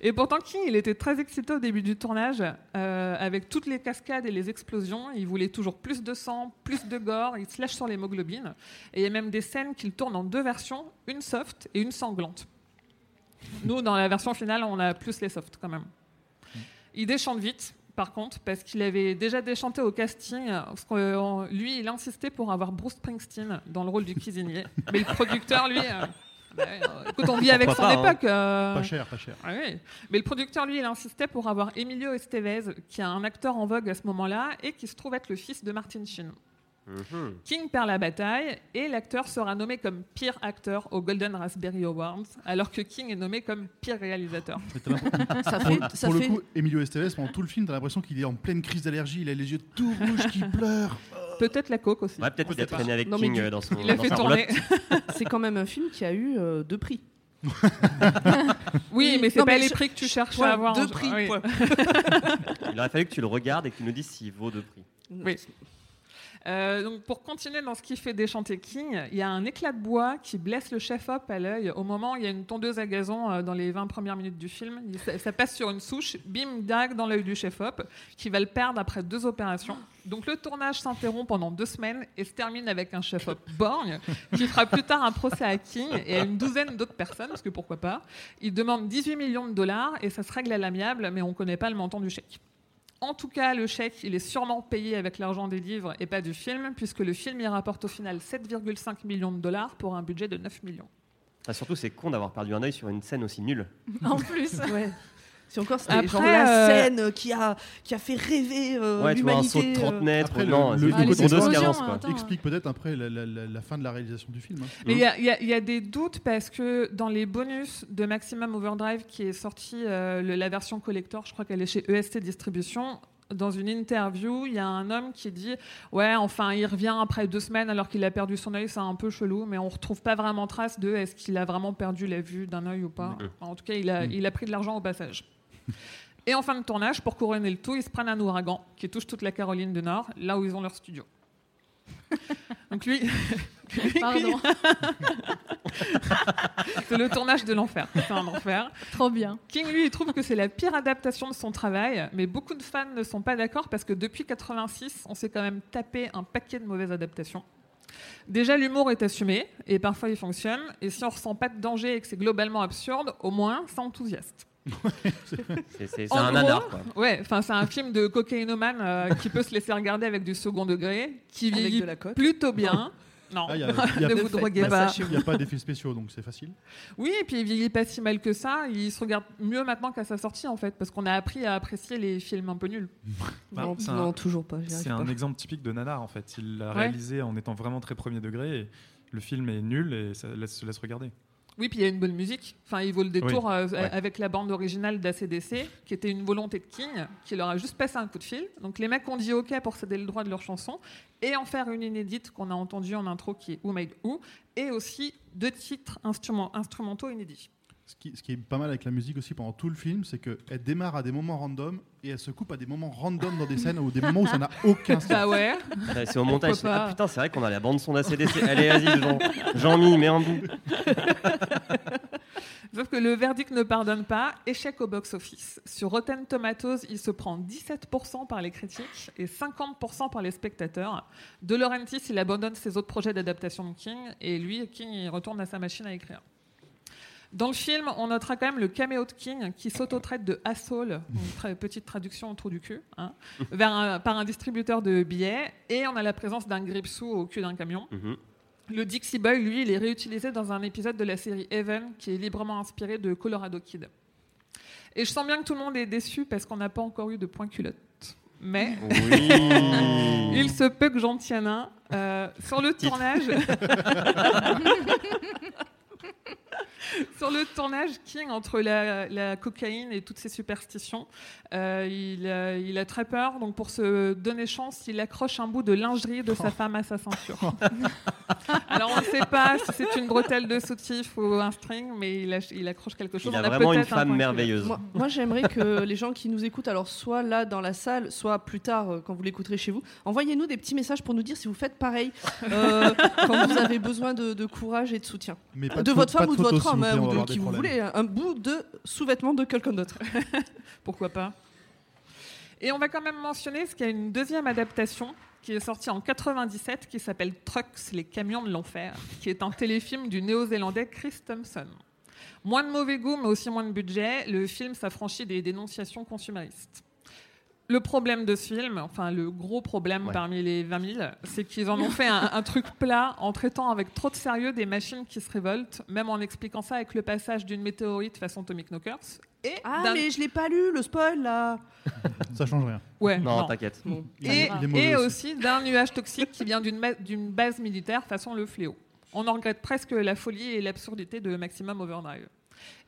Et pourtant, King, il était très excité au début du tournage, euh, avec toutes les cascades et les explosions. Il voulait toujours plus de sang, plus de gore. Il se lâche sur l'hémoglobine. Et il y a même des scènes qu'il tourne en deux versions, une soft et une sanglante. Nous, dans la version finale, on a plus les softs quand même. Il déchante vite, par contre, parce qu'il avait déjà déchanté au casting. Parce que, euh, lui, il insistait pour avoir Bruce Springsteen dans le rôle du cuisinier. Mais le producteur, lui, euh, bah, euh, écoute, on vit avec son pas, hein. époque. euh, Pas cher, pas cher. ah oui. Mais le producteur, lui, il insistait pour avoir Emilio Estevez, qui est un acteur en vogue à ce moment-là et qui se trouve être le fils de Martin Sheen. Mhm. King perd la bataille et l'acteur sera nommé comme pire acteur au Golden Raspberry Awards, alors que King est nommé comme pire réalisateur. Ça Pour, fait, ça pour fait le coup, Emilio Estevez, pendant tout le film, t'as l'impression qu'il est en pleine crise d'allergie, il a les yeux tout rouges, qu'il pleure. Peut-être la coke aussi. Ouais, peut-être qu'il a traîné avec Non, King du- euh, dans son Il a dans fait tourner. c'est quand même un film qui a eu euh, deux prix. Oui, mais c'est pas mais les prix que tu cherches à avoir. deux en- prix. oui. Il aurait fallu que tu le regardes et que tu nous dises s'il vaut deux prix. Oui. Euh, donc pour continuer dans ce qui fait déchanter King, il y a un éclat de bois qui blesse le chef-op à l'œil au moment où il y a une tondeuse à gazon euh, dans les 20 premières minutes du film. Il- ça, ça passe sur une souche, bim, dag dans l'œil du chef-op, qui va le perdre après deux opérations. Donc le tournage s'interrompt pendant deux semaines et se termine avec un chef-op borgne qui fera plus tard un procès à King et à une douzaine d'autres personnes, parce que pourquoi pas. Il demande 18 millions de dollars et ça se règle à l'amiable, mais on ne connaît pas le montant du chèque. En tout cas, le chèque, il est sûrement payé avec l'argent des livres et pas du film, puisque le film y rapporte au final 7,5 millions de dollars pour un budget de 9 millions. Ah, surtout, c'est con d'avoir perdu un œil sur une scène aussi nulle. En plus. Ouais. C'est encore c'était Après, genre la euh, scène qui a, qui a fait rêver euh, ouais, tu vois, un saut de l'humanité. 30 euh. mètres. Après, le- non, le- c'est le une côté tondeuse qui explosion, avance, hein, quoi. attends. Explique peut-être après la, la- la- la fin de la réalisation du film. hein. Mais il y, a- il y a- il y a des doutes parce que dans les bonus de Maximum Overdrive qui est sorti, euh, le- la version collector, je crois qu'elle est chez EST Distribution, dans une interview, il y a un homme qui dit Ouais, enfin, il revient après deux semaines alors qu'il a perdu son œil, c'est un peu chelou, mais on retrouve pas vraiment trace de est-ce qu'il a vraiment perdu la vue d'un œil ou pas. En tout cas, il a, il a pris de l'argent au passage. Et en fin de tournage, pour couronner le tout, ils se prennent un ouragan qui touche toute la Caroline du Nord, là où ils ont leur studio. Donc lui, Pardon. c'est le tournage de l'enfer. C'est un enfer. Trop bien. King, lui, il trouve que c'est la pire adaptation de son travail, mais beaucoup de fans ne sont pas d'accord parce que depuis 86, on s'est quand même tapé un paquet de mauvaises adaptations. Déjà, l'humour est assumé et parfois il fonctionne. Et si on ressent pas de danger et que c'est globalement absurde, au moins, c'est enthousiaste. C'est un gros, nanar, quoi. Ouais, enfin, c'est un film de cocaïnomane euh, qui peut se laisser regarder avec du second degré, qui Avec vieillit de la coke. plutôt bien. Non, Ah, il y a- il y a- ne De vous fait, droguez pas. Il n'y a pas d'effets spéciaux, donc c'est facile. Oui, et puis il vieillit pas si mal que ça. Il se regarde mieux maintenant qu'à sa sortie, en fait, parce qu'on a appris à apprécier les films un peu nuls. Bah, non, c'est un- non, toujours pas. j'y arrive C'est un pas. exemple typique de nanar en fait. Il l'a Ouais. réalisé en étant vraiment très premier degré. Et le film est nul et ça laisse, se laisse regarder. Oui, puis il y a une bonne musique. Enfin, il vaut le détour euh, ouais. avec la bande originale d'ACDC, qui était une volonté de King, qui leur a juste passé un coup de fil. Donc les mecs ont dit OK pour céder le droit de leur chanson et en faire une inédite qu'on a entendue en intro qui est Who Made Who, et aussi deux titres instrumentaux inédits. Ce qui, ce qui est pas mal avec la musique aussi pendant tout le film, c'est qu'elle démarre à des moments random et elle se coupe à des moments random dans des scènes ou des moments où ça n'a aucun sens. Bah ouais. Ouais, C'est au montage. Ah putain, c'est vrai qu'on a la bande son d'ACDC. Allez, vas-y, Jean. Jean-Mi, mets un bout. Sauf que le verdict ne pardonne pas. Échec au box-office. Sur Rotten Tomatoes, il se prend 17% par les critiques et 50% par les spectateurs. De Laurentiis, il abandonne ses autres projets d'adaptation de King et lui, King, il retourne à sa machine à écrire. Dans le film, on notera quand même le caméo de King qui s'auto-traite de asshole, une petite traduction au trou du cul, hein, vers un- par un distributeur de billets, et on a la présence d'un gripsou au cul d'un camion. Mhm. Le Dixie Boy, lui, il est réutilisé dans un épisode de la série Even, qui est librement inspiré de Colorado Kid. Et je sens bien que tout le monde est déçu parce qu'on n'a pas encore eu de point culotte. Mais Oui. il se peut que j'en tienne un. Euh, sur le tournage. sur le tournage, King, entre la, la cocaïne et toutes ses superstitions, euh, il, a, il a très peur. Donc, pour se donner chance, il accroche un bout de lingerie de sa femme à sa ceinture. Alors, on ne sait pas si c'est une bretelle de soutif ou un string, mais il, accroche quelque chose. Il a On vraiment une un femme merveilleuse. Moi, moi, j'aimerais que les gens qui nous écoutent, alors soit là dans la salle, soit plus tard euh, quand vous l'écouterez chez vous, envoyez-nous des petits messages pour nous dire si vous faites pareil euh, quand vous avez besoin de, de courage et de soutien. Mais pas de votre pas femme ou de votre s'il plaît, on ou qui vous voulez, un bout de sous-vêtement de quelqu'un d'autre. Pourquoi pas Et on va quand même mentionner ce qu'il y a une deuxième adaptation qui est sortie en 97 qui s'appelle Trucks, les camions de l'enfer, qui est un téléfilm du néo-zélandais Chris Thompson. Moins de mauvais goût, mais aussi moins de budget, le film s'affranchit des dénonciations consuméristes. Le problème de ce film, enfin le gros problème Ouais. parmi les 20 000, c'est qu'ils en ont fait un, un truc plat en traitant avec trop de sérieux des machines qui se révoltent, même en expliquant ça avec le passage d'une météorite façon Atomic Knockers. Et Ah, mais je l'ai pas lu, le spoil là. Ça change rien. Ouais, Non, non. t'inquiète. Bon. Et, et aussi. aussi d'un nuage toxique qui vient d'une base militaire façon le fléau. On en regrette presque la folie et l'absurdité de Maximum Overdrive.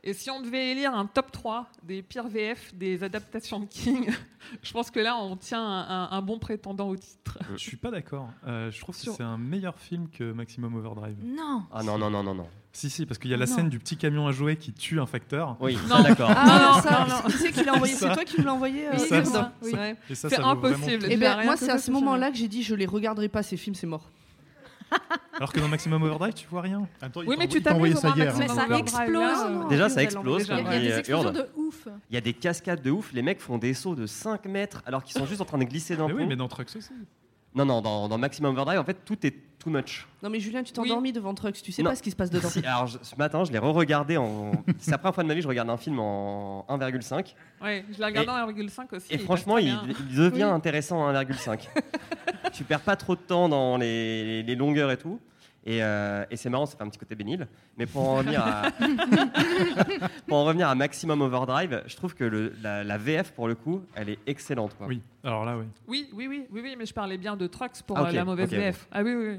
Et si on devait élire un top 3 des pires VF des adaptations de King, je pense que là, on tient un, un- un bon prétendant au titre. Je suis pas d'accord. Euh, je trouve que c'est un meilleur film que Maximum Overdrive. Non. Ah non, non, non, non, non. Si, si, parce qu'il y a la Non. scène du petit camion à jouer qui tue un facteur. Oui, Non. d'accord. Ah, Non, ça, non, non. c'est qui l'a envoyé Ça. C'est toi qui nous l'as envoyé Oui, euh, ça, Gerd ça, Oui. Et C'est vraiment impossible. le Eh ben, moi, c'est à ce moment-là que j'ai dit je les regarderai pas ces films, c'est mort. Alors que dans Maximum Overdrive, tu vois rien. Attends, Oui, mais tu t'amuses ça hier. Mais hein. ça explose. Déjà, ça explose. Il y a, des euh, explosions de ouf. Il y a des cascades de ouf. Les mecs font des sauts de 5 mètres alors qu'ils sont juste en train de glisser d'un pont. oui, mais dans Trucks aussi. Non, non, dans, dans Maximum Overdrive, en fait, tout est too much. Non, mais Julien, tu t'es Oui. endormi devant Trucks, tu sais Non. pas ce qui se passe dedans. Si, alors, je- ce matin, je l'ai re-regardé en. C'est la première fois de ma vie que je regarde un film en 1,5. Ouais, je l'ai regardé en 1,5 aussi. Et il franchement, il, devient Oui. intéressant en 1,5. tu perds pas trop de temps dans les, les longueurs et tout. Et, euh, et c'est marrant, ça fait un petit côté bénil. Mais pour en revenir à, pour en revenir à Maximum Overdrive, je trouve que le- la, la VF, pour le coup, elle est excellente. Quoi. Oui, alors là, oui. Oui, oui, oui, oui, oui, mais je parlais bien de Trucks pour Ah, euh, la mauvaise VF. Ah oui, oui, oui.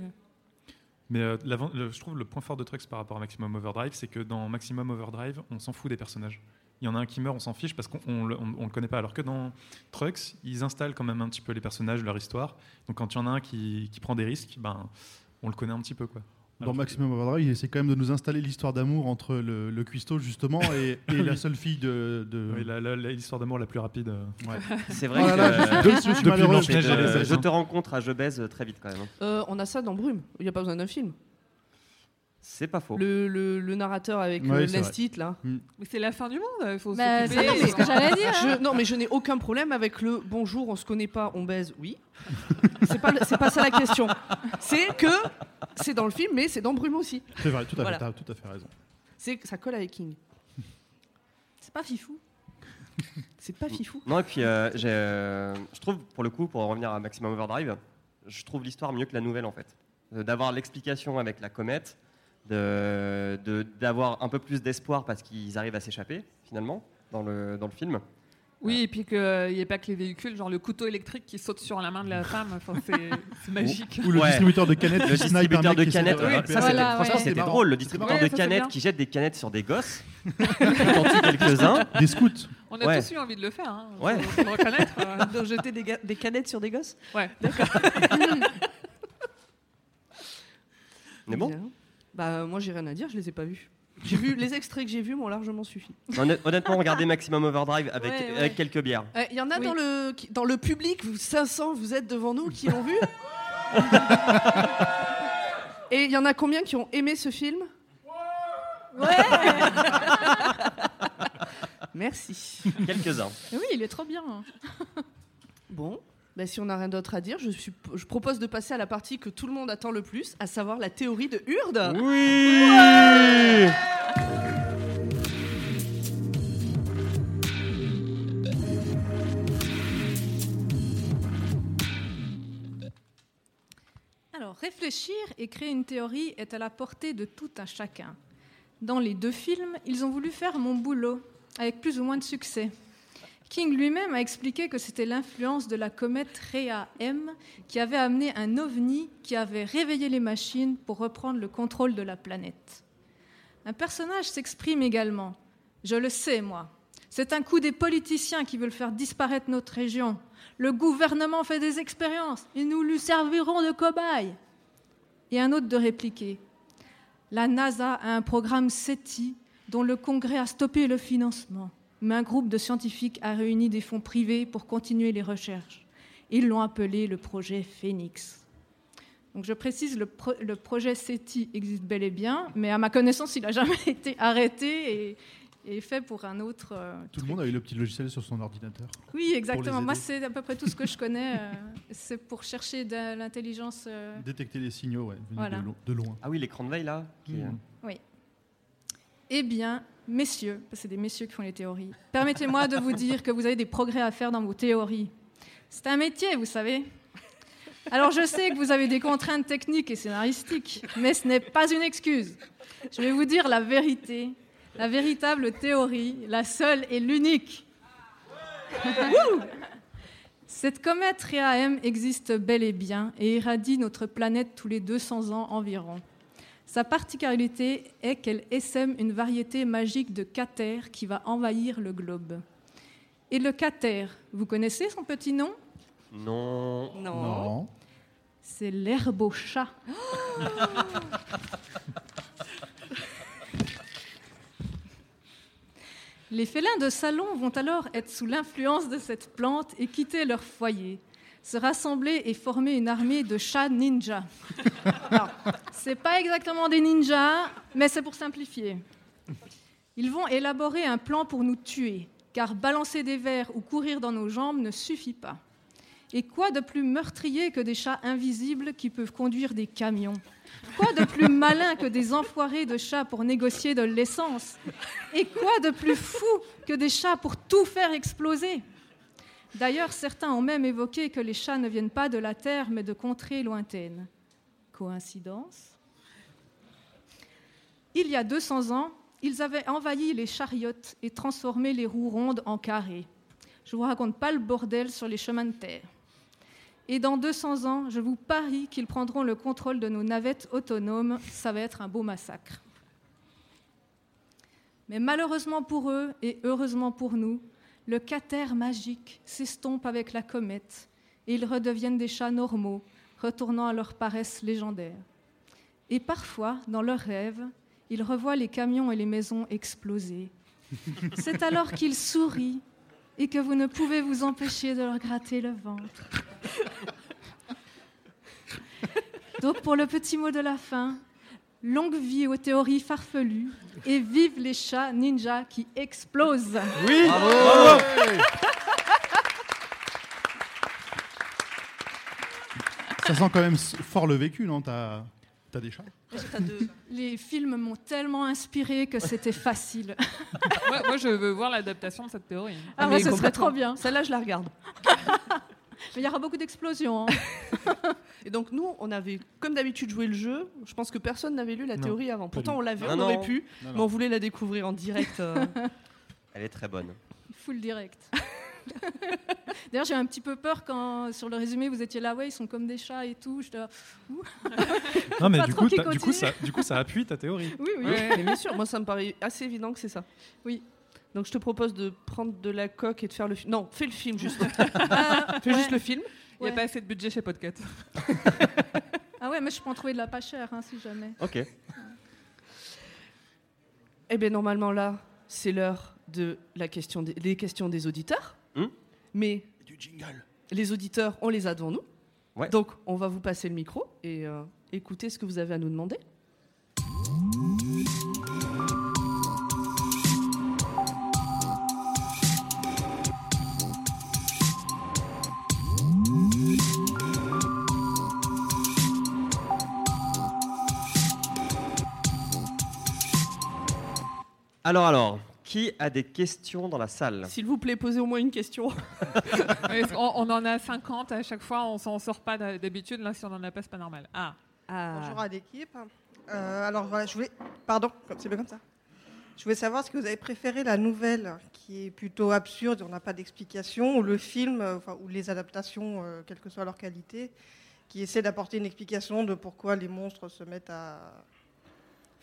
Mais euh, le- je trouve le point fort de Trucks par rapport à Maximum Overdrive, c'est que dans Maximum Overdrive, on s'en fout des personnages. Il y en a un qui meurt, on s'en fiche parce qu'on on le, on- on le connaît pas. Alors que dans Trucks, ils installent quand même un petit peu les personnages, leur histoire. Donc quand il y en a un qui, qui prend des risques, ben, on le connaît un petit peu. Quoi. Dans Alors que- Maximum Overdrive, il essaie quand même de nous installer l'histoire d'amour entre le, le cuistot, justement, et, et la seule fille de. de- Oui, la- la- la- l'histoire d'amour la plus rapide. euh. Ouais. C'est vrai Oh là là, que. je, suis malheureux. Te rencontre à Je baise très vite quand même. hein. Euh, on a ça dans Brume, il n'y a pas besoin d'un film. C'est pas faux. Le, le- le narrateur avec Ouais, l'instit, là. Mais c'est la fin du monde, il faut Bah, s'occuper. c'est ce que j'allais dire. hein. Je- non, mais je n'ai aucun problème avec le bonjour, on se connaît pas, on baise, oui. c'est pas, c'est pas ça la question. C'est que c'est dans le film, mais c'est dans Brume aussi. C'est vrai, tout à Voilà. fait, t'as tout à fait raison. C'est, ça colle avec King. C'est pas fifou. C'est pas fifou. Non, et puis euh, j'ai, euh, je trouve, pour le coup, pour en revenir à Maximum Overdrive, je trouve l'histoire mieux que la nouvelle en fait. Euh, D'avoir l'explication avec la comète, d'avoir un peu plus d'espoir parce qu'ils arrivent à s'échapper finalement dans le, dans le film. Oui, et puis qu'il n'y ait pas que les véhicules, genre le couteau électrique qui saute sur la main de la femme, enfin, c'est magique. Ou le Ouais. distributeur de canettes Le distributeur de canettes, ça Voilà, franchement ouais. c'était drôle. Le distributeur de ça, canettes qui jette des canettes sur des gosses, qui en tue quelques-uns. Des scouts. On a Ouais. tous eu envie de le faire, hein, Ouais. faut- faut le reconnaître. euh. De jeter des, des canettes sur des gosses Ouais. Mais bon, Bien. Bah, moi, j'ai rien à dire, je les ai pas vus. J'ai vu les extraits que j'ai vus m'ont largement suffi. honnêt- honnêtement, regardez Maximum Overdrive avec, Ouais, ouais. avec quelques bières. Il y en a Oui. dans, le, qui- dans le public, vous, 500, vous êtes devant nous, qui l'ont vu? Et il y en a combien qui ont aimé ce film? Merci. Quelques-uns. Oui, il est trop bien. Bon, bah, si on n'a rien d'autre à dire, je, suis- je propose de passer à la partie que tout le monde attend le plus, à savoir la théorie de Hurde. Oui Alors, Réfléchir et créer une théorie est à la portée de tout un chacun. Dans les deux films, ils ont voulu faire mon boulot, avec plus ou moins de succès. King lui-même a expliqué que c'était l'influence de la comète Rhea M qui avait amené un ovni qui avait réveillé les machines pour reprendre le contrôle de la planète. Un personnage s'exprime également. Je le sais, moi. C'est un coup des politiciens qui veulent faire disparaître notre région. Le gouvernement fait des expériences et nous lui servirons de cobayes. Et un autre de répliquer. La NASA a un programme SETI dont le Congrès a stoppé le financement mais un groupe de scientifiques a réuni des fonds privés pour continuer les recherches. Ils l'ont appelé le projet Phoenix. Donc je précise, le, le, projet SETI existe bel et bien, mais à ma connaissance, il n'a jamais été arrêté et, et, fait pour un autre. Euh, tout le monde a eu le petit logiciel sur son ordinateur. Oui, exactement. Moi, c'est à peu près tout ce que je connais. Euh, c'est pour chercher de l'intelligence. Euh... Détecter les signaux, ouais, voilà. de, lo de, loin. Ah oui, l'écran de veille là. Qui, mmh. Oui. Eh bien, messieurs, c'est des messieurs qui font les théories, permettez-moi de vous dire que vous avez des progrès à faire dans vos théories. C'est un métier, vous savez. Alors je sais que vous avez des contraintes techniques et scénaristiques, mais ce n'est pas une excuse. Je vais vous dire la vérité, la véritable théorie, la seule et l'unique. Cette comète Rhea-M existe bel et bien et irradie notre planète tous les 200 ans environ. Sa particularité est qu'elle essaime une variété magique de cater qui va envahir le globe. Et le cater, vous connaissez son petit nom? Non. Non. non. C'est l'herbe au chat. Les félins de salon vont alors être sous l'influence de cette plante et quitter leur foyer se rassembler et former une armée de chats ninjas. Ce n'est pas exactement des ninjas, mais c'est pour simplifier. Ils vont élaborer un plan pour nous tuer, car balancer des verres ou courir dans nos jambes ne suffit pas. Et quoi de plus meurtrier que des chats invisibles qui peuvent conduire des camions? Quoi de plus malin que des enfoirés de chats pour négocier de l'essence? Et quoi de plus fou que des chats pour tout faire exploser? D'ailleurs, certains ont même évoqué que les chats ne viennent pas de la Terre, mais de contrées lointaines. Coïncidence? Il y a 200 ans, ils avaient envahi les chariotes et transformé les roues rondes en carrés. Je ne vous raconte pas le bordel sur les chemins de terre. Et dans 200 ans, je vous parie qu'ils prendront le contrôle de nos navettes autonomes. Ça va être un beau massacre. Mais malheureusement pour eux et heureusement pour nous, le cater magique s'estompe avec la comète et ils redeviennent des chats normaux, retournant à leur paresse légendaire. Et parfois, dans leurs rêves, ils revoient les camions et les maisons exploser. C'est alors qu'ils sourient et que vous ne pouvez vous empêcher de leur gratter le ventre. Donc pour le petit mot de la fin, longue vie aux théories farfelues et vive les chats ninjas qui explosent. Oui, Bravo. Ça sent quand même fort le vécu, non? T'as as des chats? Les films m'ont tellement inspiré que c'était facile. moi, moi, je veux voir l'adaptation de cette théorie. Ah, mais ouais, ce serait trop bien. Celle-là, je la regarde. Mais il y aura beaucoup d'explosions. hein. Et donc nous, on avait, comme d'habitude, joué le jeu. Je pense que personne n'avait lu la Non, théorie avant. Pourtant, on l'avait, on non. aurait pu, Non, mais on voulait la découvrir en direct. euh. Elle est très bonne. Full direct. D'ailleurs, j'ai un petit peu peur quand sur le résumé vous étiez là, ouais, ils sont comme des chats et tout. J'étais là, Non, mais du coup, ça, du coup, ça appuie ta théorie. oui, oui. Mais bien sûr, moi, ça me paraît assez évident que c'est ça. Oui. Donc je te propose de prendre de la coque et de faire le film. Non, fais le film juste. Ah, fais ouais. juste le film. Il n'y a pas assez de budget chez Podcat. Ah ouais, mais je peux en trouver de la pas chère, hein, si jamais. Ok. Eh bien, normalement, là, c'est l'heure de la question des, les questions des auditeurs. Hmm. Mais Du jingle. les auditeurs, on les a devant nous. Ouais. Donc, on va vous passer le micro et euh, écouter ce que vous avez à nous demander. Alors, alors, qui a des questions dans la salle? S'il vous plaît, posez au moins une question. On, on en a 50 à chaque fois, on s'en sort pas d'habitude. Là, si on en a pas, c'est pas normal. Ah, Ah. Bonjour à l'équipe. Euh, alors voilà, je voulais. Pardon, c'est bien comme ça. Je voulais savoir si vous avez préféré la nouvelle, qui est plutôt absurde, on n'a pas d'explication, ou le film, euh, enfin, ou les adaptations, euh, quelle que soit leur qualité, qui essaie d'apporter une explication de pourquoi les monstres se mettent à.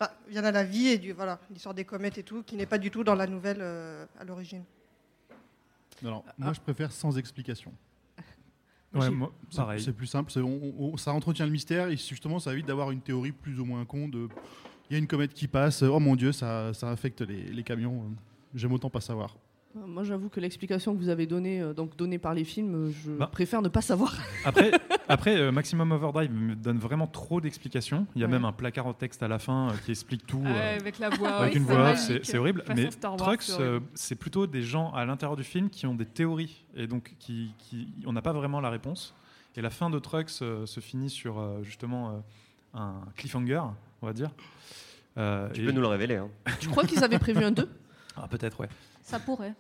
Enfin, viennent à la vie et du voilà, l'histoire des comètes et tout, qui n'est pas du tout dans la nouvelle euh, à l'origine. Alors, moi, je préfère sans explication. Ouais, J'ai- moi, pareil. C'est plus simple, on- on- ça entretient le mystère et justement ça évite d'avoir une théorie plus ou moins con de il y a une comète qui passe, oh mon dieu, ça, ça affecte les, les camions. J'aime autant pas savoir. Moi, j'avoue que l'explication que vous avez donnée, euh, donc donnée par les films, euh, je Bah. préfère ne pas savoir. Après, après euh, Maximum Overdrive me donne vraiment trop d'explications. Il y a Ouais. même un placard en texte à la fin euh, qui explique tout. Avec la voix. avec une c'est voix c'est horrible. Mais Trucks, c'est euh, plutôt des gens à l'intérieur du film qui ont des théories et donc qui, qui- on n'a pas vraiment la réponse. Et la fin de Trucks euh, se finit sur euh, justement euh, un cliffhanger, on va dire. Euh, Tu et- peux nous le révéler. hein. Je crois qu'ils avaient prévu un 2. Ah, peut-être, ouais. Ça pourrait.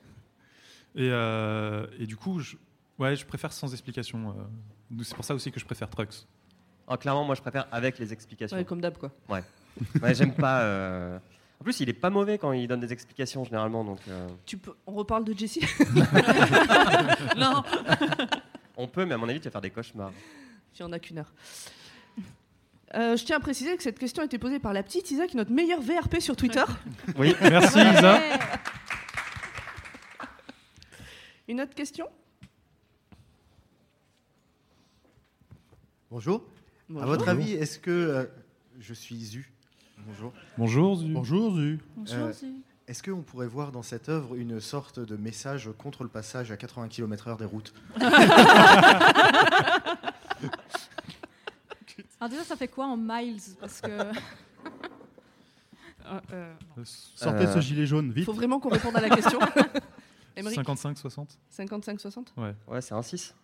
Et, euh, et du coup, je, ouais, je préfère sans explication. euh, c'est pour ça aussi que je préfère Trucks. Ah, clairement, moi je préfère avec les explications. Ouais, comme d'hab, quoi. Ouais, j'aime pas. euh, En plus, il est pas mauvais quand il donne des explications généralement, donc euh, Tu peux... On reparle de Jessie Non, on peut, mais à mon avis, tu vas faire des cauchemars. Il n'y en a qu'une heure. Euh, je tiens à préciser que cette question a été posée par la petite Isa, qui est notre meilleure VRP sur Twitter. Oui, Merci, Isa. Une autre question? Bonjour. Bonjour. À votre avis, est-ce que euh, je suis Zu? Bonjour. Bonjour, Zu. Bonjour Zu. Bonjour, Euh, Zu. Est-ce qu'on pourrait voir dans cette œuvre une sorte de message contre le passage à 80 km/h des routes? Alors déjà, ça fait quoi en miles? Parce que Euh, euh, Sortez Euh, ce gilet jaune, Il vite. faut vraiment qu'on réponde à la question. Émeric 55, 60 55-60 ouais, c'est un 6.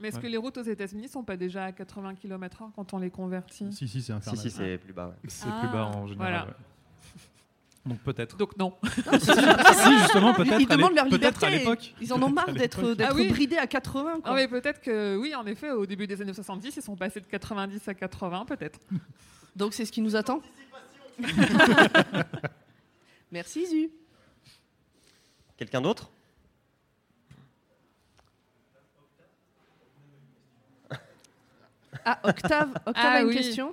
Mais est-ce Ouais. que les routes aux États-Unis sont pas déjà à 80 km/h quand on les convertit? Si, si, c'est Si, infernal. si, c'est plus bas. ouais. C'est Ah. plus bas en général. Voilà. ouais. Donc peut-être. Donc non. si, justement, peut-être. Ils demandent leur peut-être à liberté. l'époque. Ils en ont marre d'être Ah oui. bridés à 80. quoi. Ah mais peut-être que oui, en effet, au début des années 70, ils sont passés de 90 à 80, peut-être. Donc c'est ce qui nous attend. Merci Zu. Quelqu'un d'autre? Ah, Octave, Octave Ah a une oui. question?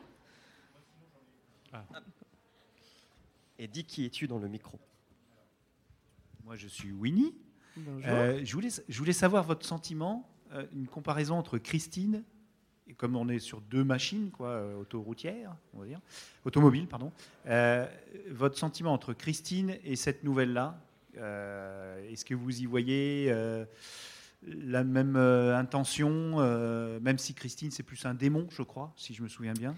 Et dis qui es-tu dans le micro? Moi, je suis Winnie. Bonjour. Euh, je, voulais, je voulais savoir votre sentiment, euh, une comparaison entre Christine, et comme on est sur deux machines, quoi, euh, autoroutières, on va dire, automobiles, pardon, euh, votre sentiment entre Christine et cette nouvelle-là, est-ce que vous y voyez euh, la même euh, intention, euh, même si Christine c'est plus un démon, je crois, si je me souviens bien.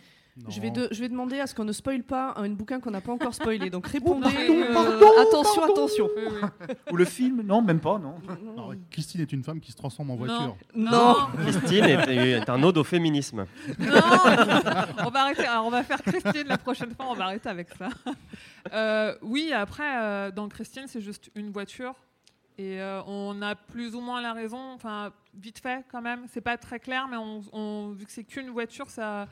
Je vais, de- je vais demander à ce qu'on ne spoile pas un bouquin qu'on n'a pas encore spoilé. Donc Oh, répondez. pardon, euh, attention, attention. Oui, oui. Ou le film Non, même pas, non. Christine est une femme qui se transforme en Non. voiture. Non. Christine est, est un ode au féminisme. Non On va arrêter. Alors, on va faire Christine la prochaine fois. On va arrêter avec ça. Euh, oui, après, euh, dans Christine, c'est juste une voiture. Et euh, on a plus ou moins la raison. Enfin, vite fait, quand même. C'est pas très clair, mais on, vu que c'est qu'une voiture, ça.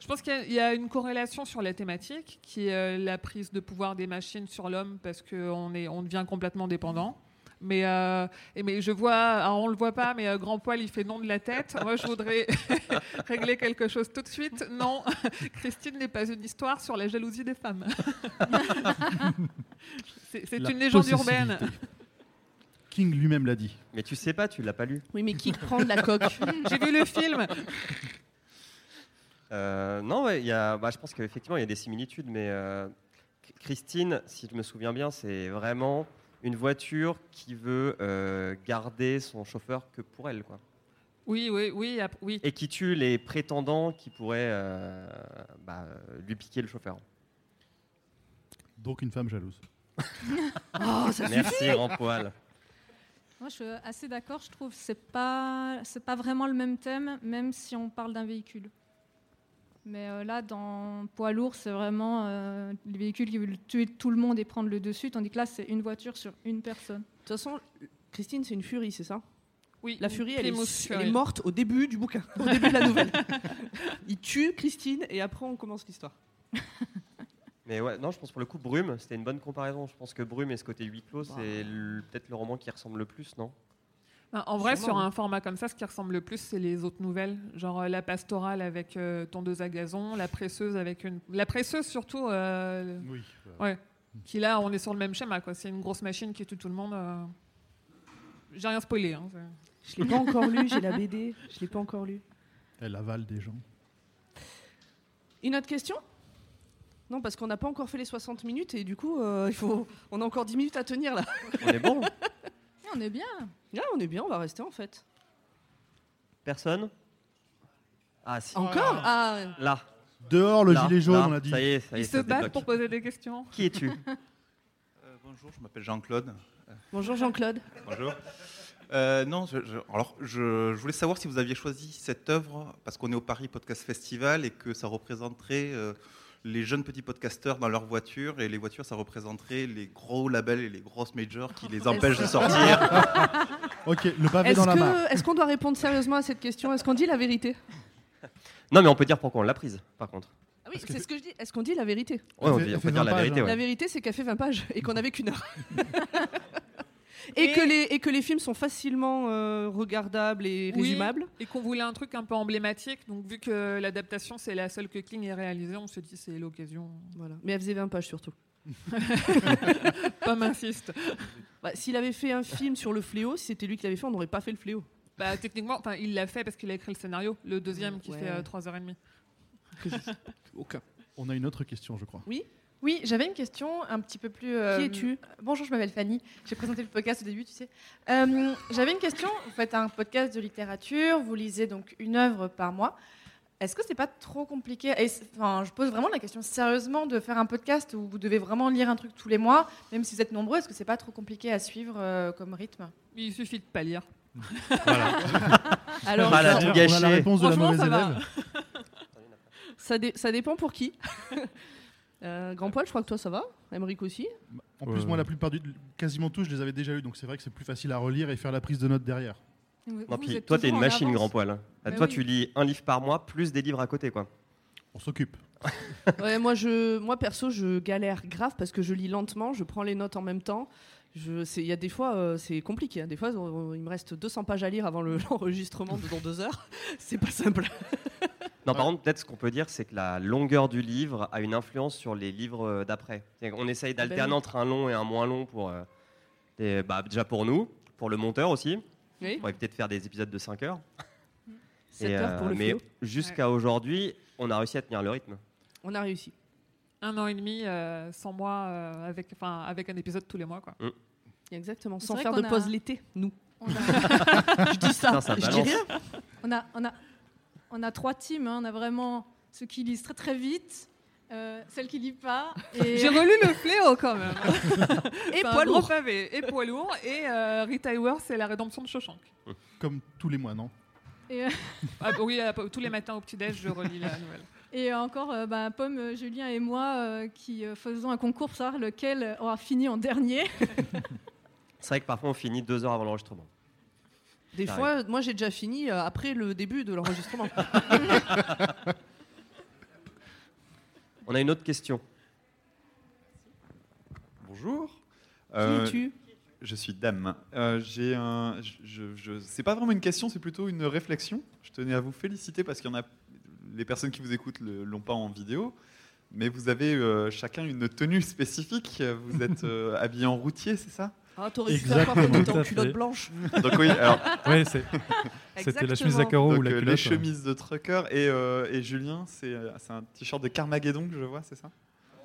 Je pense qu'il y a- une corrélation sur la thématique, qui est la prise de pouvoir des machines sur l'homme, parce qu'on on devient complètement dépendant. Mais, euh, et mais je vois, alors on le voit pas, mais euh, Grand Poil, il fait non de la tête. Moi, je voudrais régler quelque chose tout de suite. Non, Christine n'est pas une histoire sur la jalousie des femmes. c'est une légende urbaine. King lui-même l'a dit. Mais tu sais pas, tu l'as pas lu. Oui, mais qui prend de la coque? J'ai vu le film. Euh, non, ouais, il y a, bah, je pense qu'effectivement, il y a des similitudes, mais euh, Christine, si je me souviens bien, c'est vraiment une voiture qui veut euh, garder son chauffeur que pour elle, quoi. Oui, oui, oui, oui. Et qui tue les prétendants qui pourraient euh, bah, lui piquer le chauffeur. Donc une femme jalouse. Oh, ça Merci, grand poil. moi, je suis assez d'accord. Je trouve que c'est pas c'est pas vraiment le même thème, même si on parle d'un véhicule. Mais euh, là, dans poids lourd, c'est vraiment euh, les véhicules qui veulent tuer tout le monde et prendre le dessus, tandis que là, c'est une voiture sur une personne. De toute façon, Christine, c'est une furie, c'est ça? Oui, La Furie, elle est, elle morte au début du bouquin, au début de la nouvelle. Il tue Christine et après on commence l'histoire. Mais ouais, non, je pense pour le coup, Brume, c'était une bonne comparaison. Je pense que Brume et ce côté huis clos, Bah. c'est peut-être le roman qui ressemble le plus, non? En vrai, Sûrement, sur hein. un format comme ça, ce qui ressemble le plus, c'est les autres nouvelles, genre euh, la pastorale avec euh, tondeuse à gazon, la presseuse avec une, la presseuse surtout, euh, Oui. ouais, qui là, on est sur le même schéma, quoi. C'est une grosse machine qui tue tout le monde. euh. J'ai rien spoilé. Hein, c'est- Je l'ai pas encore lu, j'ai la BD, je l'ai pas encore lu. Elle avale des gens. Une autre question? Non, parce qu'on n'a pas encore fait les 60 minutes et du coup, euh, il faut, on a encore 10 minutes à tenir là. On est bon on est bien. Là, on est bien, on va rester en fait. Personne? Ah, si. Encore? Ah, Là. Dehors, le Là, gilet jaune, là, on a dit. Ça y est, ça y est. Ils ça se battent débloque. pour poser des questions. Qui es-tu? Euh, bonjour, je m'appelle Jean-Claude. Bonjour Jean-Claude. Bonjour. Euh, non, je, je- alors je, je voulais savoir si vous aviez choisi cette œuvre parce qu'on est au Paris Podcast Festival et que ça représenterait euh, les jeunes petits podcasteurs dans leur voiture et les voitures, ça représenterait les gros labels et les grosses majors qui les empêchent de sortir. Ok, le pavé Est-ce dans la que- est-ce qu'on doit répondre sérieusement à cette question? Est-ce qu'on dit la vérité? Non, mais on peut dire pourquoi on l'a prise, par contre. Ah oui, c'est ce que je dis. Est-ce qu'on dit la vérité? Ouais, on, dit- on fait peut dire 20 la vérité. hein. ouais. La vérité, c'est qu'elle fait 20 pages et qu'on n'avait qu'une heure. et, Et- que les, et que les films sont facilement euh, regardables et Oui. résumables. Et qu'on voulait un truc un peu emblématique. Donc, vu que l'adaptation, c'est la seule que Kling ait réalisée, on s'est dit c'est l'occasion. Voilà. Mais elle faisait 20 pages surtout. Pomme insiste. Bah, S'il avait fait un film sur le fléau, si c'était lui qui l'avait fait, on n'aurait pas fait le fléau. Bah, techniquement, enfin, il l'a fait parce qu'il a écrit le scénario, le deuxième qui Ouais. fait euh, 3h30. Aucun. On a une autre question, je crois. Oui, j'avais une question un petit peu plus. euh, Qui es-tu Bonjour, je m'appelle Fanny. J'ai présenté le podcast au début, tu sais. Euh, j'avais une question. Vous faites un podcast de littérature, vous lisez donc une œuvre par mois. Est-ce que c'est pas trop compliqué? Et enfin, Je pose vraiment la question sérieusement de faire un podcast où vous devez vraiment lire un truc tous les mois, même si vous êtes nombreux. Est-ce que c'est pas trop compliqué à suivre euh, comme rythme? Il suffit de pas lire. Alors, Ah, ça, tout on a gâché. la réponse de la Franchement, mauvaise ça va. élève. ça, dé- ça dépend pour qui. Euh, Grand Poil, je crois que toi ça va. Emmerich aussi. En plus, Ouais. moi, la plupart du, quasiment tous, je les avais déjà eu, donc c'est vrai que c'est plus facile à relire et faire la prise de notes derrière. Vous- Non, puis toi, t'es une machine, grand poil. hein. Bah toi, oui. tu lis un livre par mois, plus des livres à côté, quoi. On s'occupe. Ouais, moi, je, moi perso, je galère grave parce que je lis lentement, je prends les notes en même temps. Il y a des fois, euh, c'est compliqué. hein. Des fois, on- il me reste 200 pages à lire avant le- l'enregistrement de dans deux heures. C'est pas simple. Non, par contre, peut-être ce qu'on peut dire, c'est que la longueur du livre a une influence sur les livres euh, d'après. Qu'on essaye bah d'alterner oui. entre un long et un moins long pour. euh, bah, déjà pour nous, pour le monteur aussi, Oui. pour éviter de faire des épisodes de 5 heures. 7 Et, heures pour euh, le mais jusqu'à aujourd'hui, on a réussi à tenir le rythme. On a réussi. Un an et demi, euh, sans moi, euh, avec, enfin, avec un épisode tous les mois. Quoi. Exactement. C'est Sans faire de a- pause l'été, nous. A, Je dis ça. Je dis rien. on a, on a, on a trois teams. hein. On a vraiment ceux qui lisent très très vite, euh, celles qui lisent pas. Et... J'ai relu le fléau quand même. Et poids lourd. pavé. Et poids lourd. Et euh, Rita Hayworth, c'est la rédemption de Shawshank. Comme tous les mois, non? Et, euh, Ah, bah oui, euh, tous les matins au petit-déj, je relis la nouvelle. Et encore, euh, bah, Pomme, euh, Julien et moi euh, qui euh, faisons un concours pour savoir lequel aura fini en dernier. C'est vrai que parfois on finit deux heures avant l'enregistrement. Des Ça fois, moi, j'ai déjà fini euh, après le début de l'enregistrement. On a une autre question. Bonjour. Qui es-tu? Je suis Dame. Euh, j'ai un, je, je, je- c'est pas vraiment une question, c'est plutôt une réflexion. Je tenais à vous féliciter parce qu'il y en a, les personnes qui vous écoutent le- l'ont pas en vidéo, mais vous avez euh, chacun une tenue spécifique. Vous êtes euh, habillé en routier, c'est ça? Ah, t'aurais dû faire t'étais Tout en culotte blanche. Donc oui, alors c'est- c'était la chemise à carreaux ou la euh, culotte. les chemises de trucker et, euh, et Julien, c'est c'est un t-shirt de Carmageddon que je vois, c'est ça?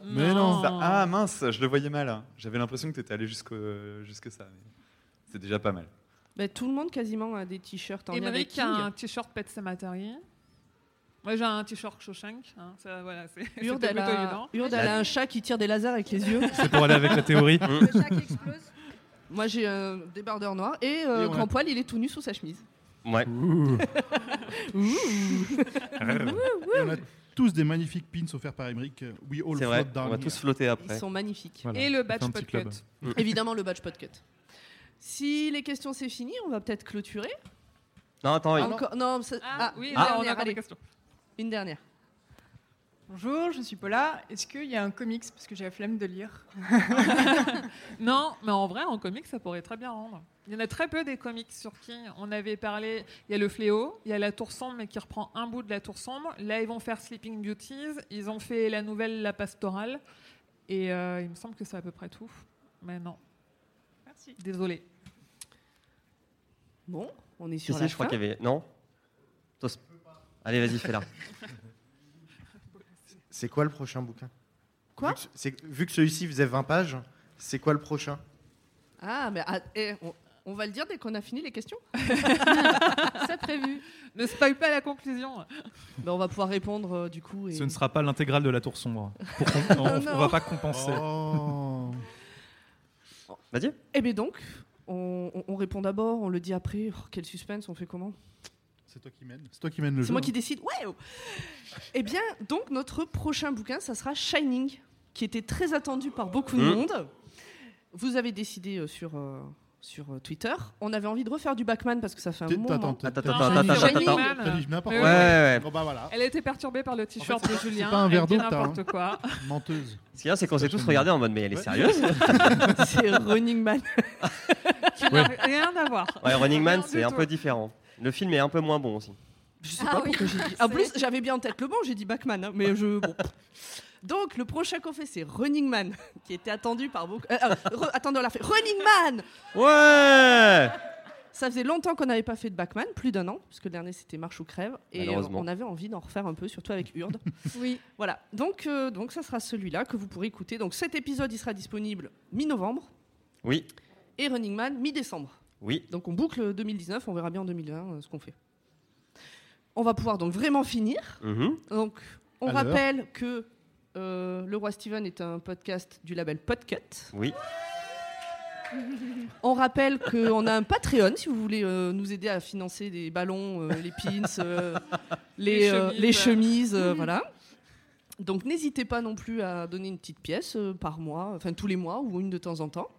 Mais non. Ça- Ah mince, je le voyais mal. J'avais l'impression que tu étais allé jusqu'au jusque ça. mais C'est déjà pas mal. Bah, tout le monde quasiment a des t-shirts en lien avec un t-shirt Pet Sematary. Moi, j'ai un t-shirt Shawshank. hein, ça, voilà, c'est Urde, elle a. Urde, elle a un chat qui tire des lasers avec les yeux. C'est pour aller avec la théorie. Le chat qui explose. Moi, j'ai un débardeur noir. Et, euh, Et a- Grand Poil, il est tout nu sous sa chemise. Ouais. Ouh. Et on a tous des magnifiques pins offerts par Emmerich. We all C'est vrai, float on down va tous flotter Ils après. sont magnifiques. Voilà. Et le badge club. Évidemment, le badge podcut. Si les questions c'est fini, on va peut-être clôturer. Non, attends, il- Encore, non, ça- Ah, ah, oui, là, on dernière, attend allez, des questions. Une dernière. Bonjour, je suis Paula. Est-ce qu'il y a un comics? Parce que j'ai la flemme de lire. Non, mais en vrai, en comics, ça pourrait très bien rendre. Il y en a très peu des comics sur qui on avait parlé. Il y a le Fléau, il y a la Tour Sombre, mais qui reprend un bout de la Tour Sombre. Là, ils vont faire Sleeping Beauties. Ils ont fait la nouvelle La Pastorale. Et euh, il me semble que c'est à peu près tout. Mais non. Merci. Désolé. Bon, on est Si, sur si, la je crois fin. qu'il y avait. Non? Allez, vas-y, fais-la. C'est quoi le prochain bouquin? Quoi? Vu que, c'est- vu que celui-ci faisait 20 pages, c'est quoi le prochain? Ah, mais ah, eh, on, on va le dire dès qu'on a fini les questions? C'est prévu. Ne spoil pas la conclusion. Ben, On va pouvoir répondre euh, du coup. Et... Ce ne sera pas l'intégrale de la tour sombre. Pour com- on, Oh on va pas compenser. Oh. Vas-y. Eh bien donc, on, on- on répond d'abord, on le dit après. Oh, quel suspense, on fait comment? C'est toi qui mène. C'est toi qui mène le jeu. C'est moi hein. qui décide. Ouais. oh. Eh bien, donc notre prochain bouquin, ça sera Shining, qui était très attendu par beaucoup de Mm. monde. Vous avez décidé euh, sur euh, sur euh, Twitter. On avait envie de refaire du Batman parce que ça fait un moment. Attends, Attends, attends, attends, bah. Elle a été perturbée par le t-shirt de c'est Julien. pas un verre d'eau n'importe quoi. Menteuse. Ce qu'il y a, c'est qu'on s'est tous regardés en mode, mais elle est sérieuse C'est Running Man. Qui n'a rien à voir. Ouais, Running Man, c'est un peu différent. Le film est un peu moins bon aussi. Je sais Ah pas oui. pourquoi j'ai dit. En plus, j'avais bien en tête le bon, j'ai dit Batman, hein, mais je. bon. Donc, le prochain qu'on fait, c'est Running Man, qui était attendu par beaucoup. Euh, euh, re- attendez, on l'a fait. Running Man Ouais Ça faisait longtemps qu'on n'avait pas fait de Batman, plus d'un an, parce que le dernier c'était Marche ou Crève, et euh, on avait envie d'en refaire un peu, surtout avec Urde. Oui. voilà, donc, euh, donc ça sera celui-là que vous pourrez écouter. Donc cet épisode, il sera disponible mi-novembre, Oui, et Running Man mi-décembre. Oui. Donc on boucle 2019, on verra bien en 2020 euh, ce qu'on fait. On va pouvoir donc vraiment finir. Mhm. Donc, on rappelle que euh, Le Roi Steven est un podcast du label Podcut. Oui. On rappelle qu'on a un Patreon si vous voulez euh, nous aider à financer des ballons, euh, les pins, euh, les, Les euh, chemises. les chemises, euh, voilà. Donc n'hésitez pas non plus à donner une petite pièce euh, par mois, enfin tous les mois ou une de temps en temps.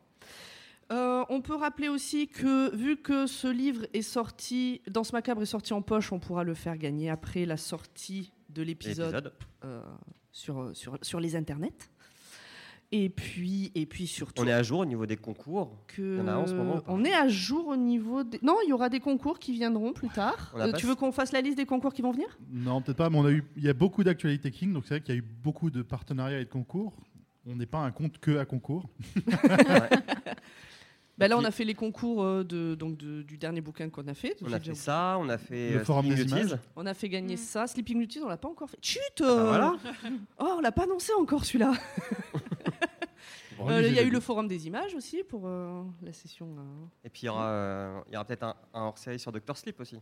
Euh, on peut rappeler aussi que vu que ce livre est sorti, dans ce macabre est sorti en poche, on pourra le faire gagner après la sortie de l'épisode euh, sur, sur, sur les internets. Et puis, et puis surtout On est à jour au niveau des concours? que Il y en a en ce moment on est à jour au niveau des... Non, il y aura des concours qui viendront plus tard. Euh, tu veux qu'on fasse la liste des concours qui vont venir? Non, peut-être pas, mais on a eu, il y a beaucoup d'actualités King, donc c'est vrai qu'il y a eu beaucoup de partenariats et de concours. On n'est pas un compte que à concours. Bah Là, on a fait les concours euh, de, donc de- du dernier bouquin qu'on a fait. On a fait ça, on a fait Le euh, forum des images. On a fait gagner Mm. ça. Sleeping Beauty, on l'a pas encore fait. Chut Bah euh, voilà. Oh, on l'a pas annoncé encore celui-là. Euh, Il y a eu le forum des images aussi pour euh, la session. euh. Et puis il y aura, euh, il y aura peut-être un, un hors-série sur Doctor Sleep aussi.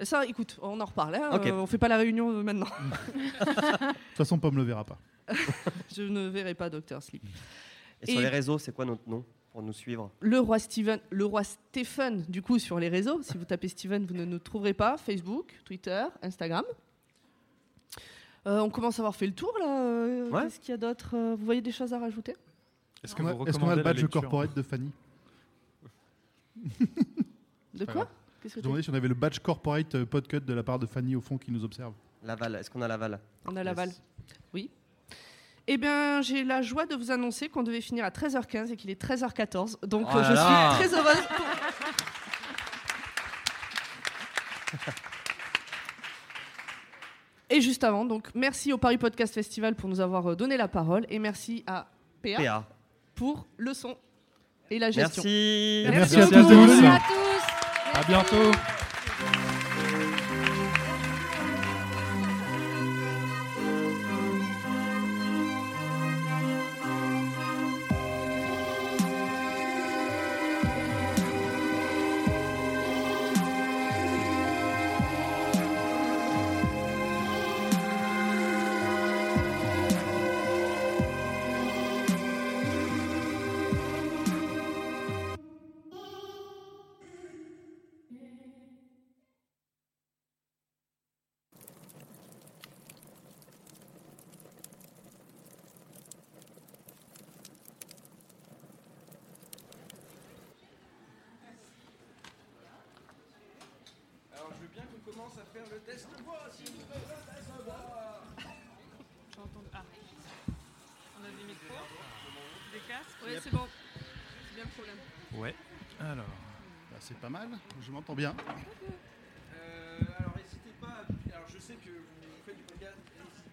Ça, écoute, on en reparle. hein, Ok. euh, on fait pas la réunion euh, maintenant. De toute façon, Pomme le verra pas. Je ne verrai pas Docteur Sleep. Et, sur Et- les réseaux, c'est quoi notre nom? Pour nous suivre Le roi Steven, le roi Stephen, du coup, sur les réseaux. Si vous tapez Steven, vous ne nous trouverez pas. Facebook, Twitter, Instagram. Euh, on commence à avoir fait le tour là. euh, Ouais. Qu'est-ce qu'il y a d'autre euh, Vous voyez des choses à rajouter? Est-ce que qu'on a le badge corporate de Fanny? De pas quoi grave. Qu'est-ce Je que me demandais si on avait le badge corporate euh, podcut de la part de Fanny au fond qui nous observe. Laval, est-ce qu'on a Laval? On a Laval. Yes. Oui. Eh bien, j'ai la joie de vous annoncer qu'on devait finir à 13h15 et qu'il est 13h14. Donc, Oh euh, là je là. suis très heureuse. Et juste avant, donc merci au Paris Podcast Festival pour nous avoir euh, donné la parole et merci à PA, PA. pour le son et la gestion. Merci. Et Merci merci, à à tous. à tous. À bientôt. C'est pas mal, je m'entends bien. Euh, alors n'hésitez pas, à- alors je sais que vous faites du podcast,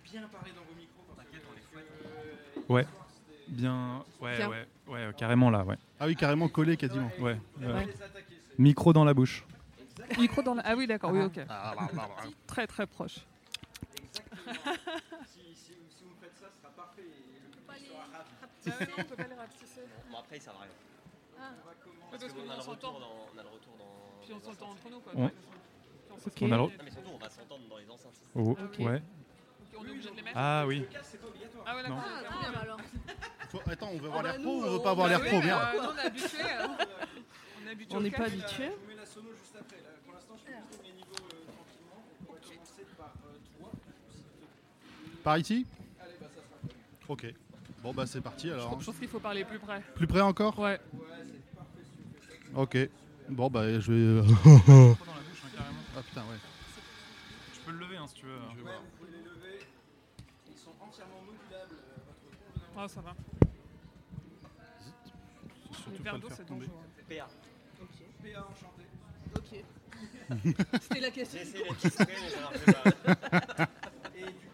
bien à parler dans vos micros. T'inquiète, on est fouettés. Ouais. Bien. Ouais, Bien. ouais, ouais, euh, carrément là, ouais. Ah oui, carrément collé quasiment. Ouais. euh, Ouais. Micro dans la bouche. Micro dans la... Ah oui, d'accord, oui, ok. Ah, bah, bah, bah. Très très proche. Si, si, vous- si vous faites ça, ce sera parfait. Et le public sera ravi. Ah non, on peut pas les rapetisser. Bon, après, ça va rien. Parce on, a on le retour dans, on a le retour dans. Puis on s'entend entre nous, quoi. Ouais. On. On a le- Non, mais surtout, on va s'entendre dans les enceintes. Oh, Ok. Ouais. Ok, on est obligé de les mettre. Ah oui. Ah ouais, d'accord. Ah, alors. Faut- Attends, on veut Ah voir bah l'air pro ou on veut on- pas avoir Bah l'air pro euh, on est habitués. euh, On n'est pas habitué. Je mets la sono juste après. Là. Pour l'instant, je fais juste mes niveaux euh, tranquillement. On va commencer par euh, toi. Par ici Allez, bah ça sera. Ok. Bon bah c'est parti alors. Je pense qu'il faut parler plus près. Plus près encore Ouais. Ok. Bon bah je vais. Micro dans la bouche, hein, carrément. ah putain ouais. Tu peux le lever hein, si tu veux. Je vais voir. Vous pouvez les lever. Ils sont entièrement modulables. euh. Ah, ça va. Les verres d'eau, c'est tomber. dangereux. PA. PA enchanté. Ok. C'était la question. Et du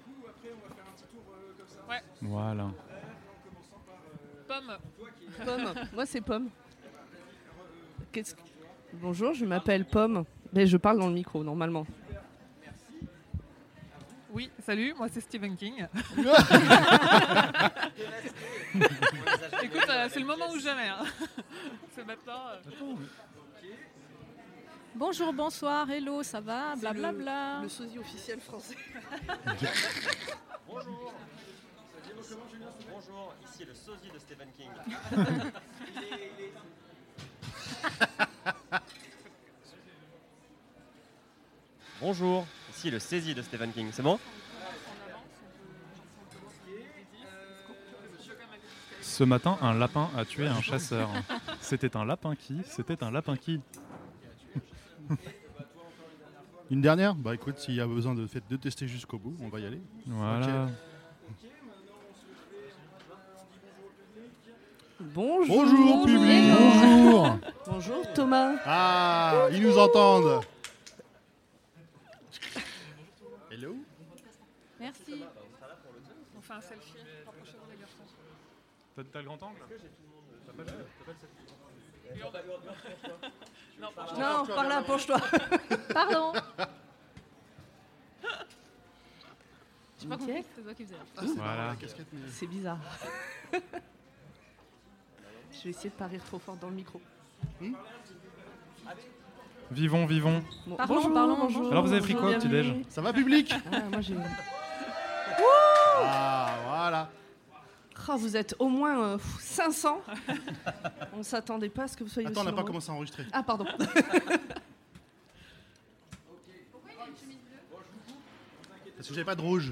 coup, après, on va faire un petit tour euh, comme ça. Ouais. Voilà. En commençant par euh, Pomme. Moi, c'est Pomme. Que- Bonjour, je m'appelle Pomme. Mais je parle dans le micro, normalement. Oui, salut, moi c'est Stephen King. Écoute, euh, c'est le moment ou jamais. hein. c'est maintenant. euh. Bonjour, bonsoir, hello, ça va Blablabla. Le sosie officiel français. Bonjour. Bonjour, ici le sosie de Stephen King. Bonjour, ici le saisie de Stephen King. C'est bon? Ce matin, un lapin a tué un chasseur. C'était un lapin qui C'était un lapin qui Une dernière? Bah écoute, s'il y a besoin de, fait, de tester jusqu'au bout, on va y aller. Voilà. Bonjour. Bonjour public Bonjour Bonjour Thomas. Ah, ils nous entendent Hello Merci. On fait un selfie. Rapprochez-vous les garçons. T'as le grand angle T'as pas le- t'as pas le selfie Non, Non, par là, penche-toi. Pardon. J'ai pas compris que c'était toi qui faisais. Ah, c'est Voilà. C'est bizarre. je vais essayer de pas rire trop fort dans le micro. Vivons, vivons. Bon, Parlons, bonjour, parlons, bonjour. Alors, vous avez pris quoi au petit-déj Ça va public Ah, moi j'ai. Ah, voilà. Ah, vous êtes au moins euh, pff, 500. on s'attendait pas à ce que vous soyez Attends, on n'a pas commencé à enregistrer. Ah, pardon. Parce que j'avais pas de rouge.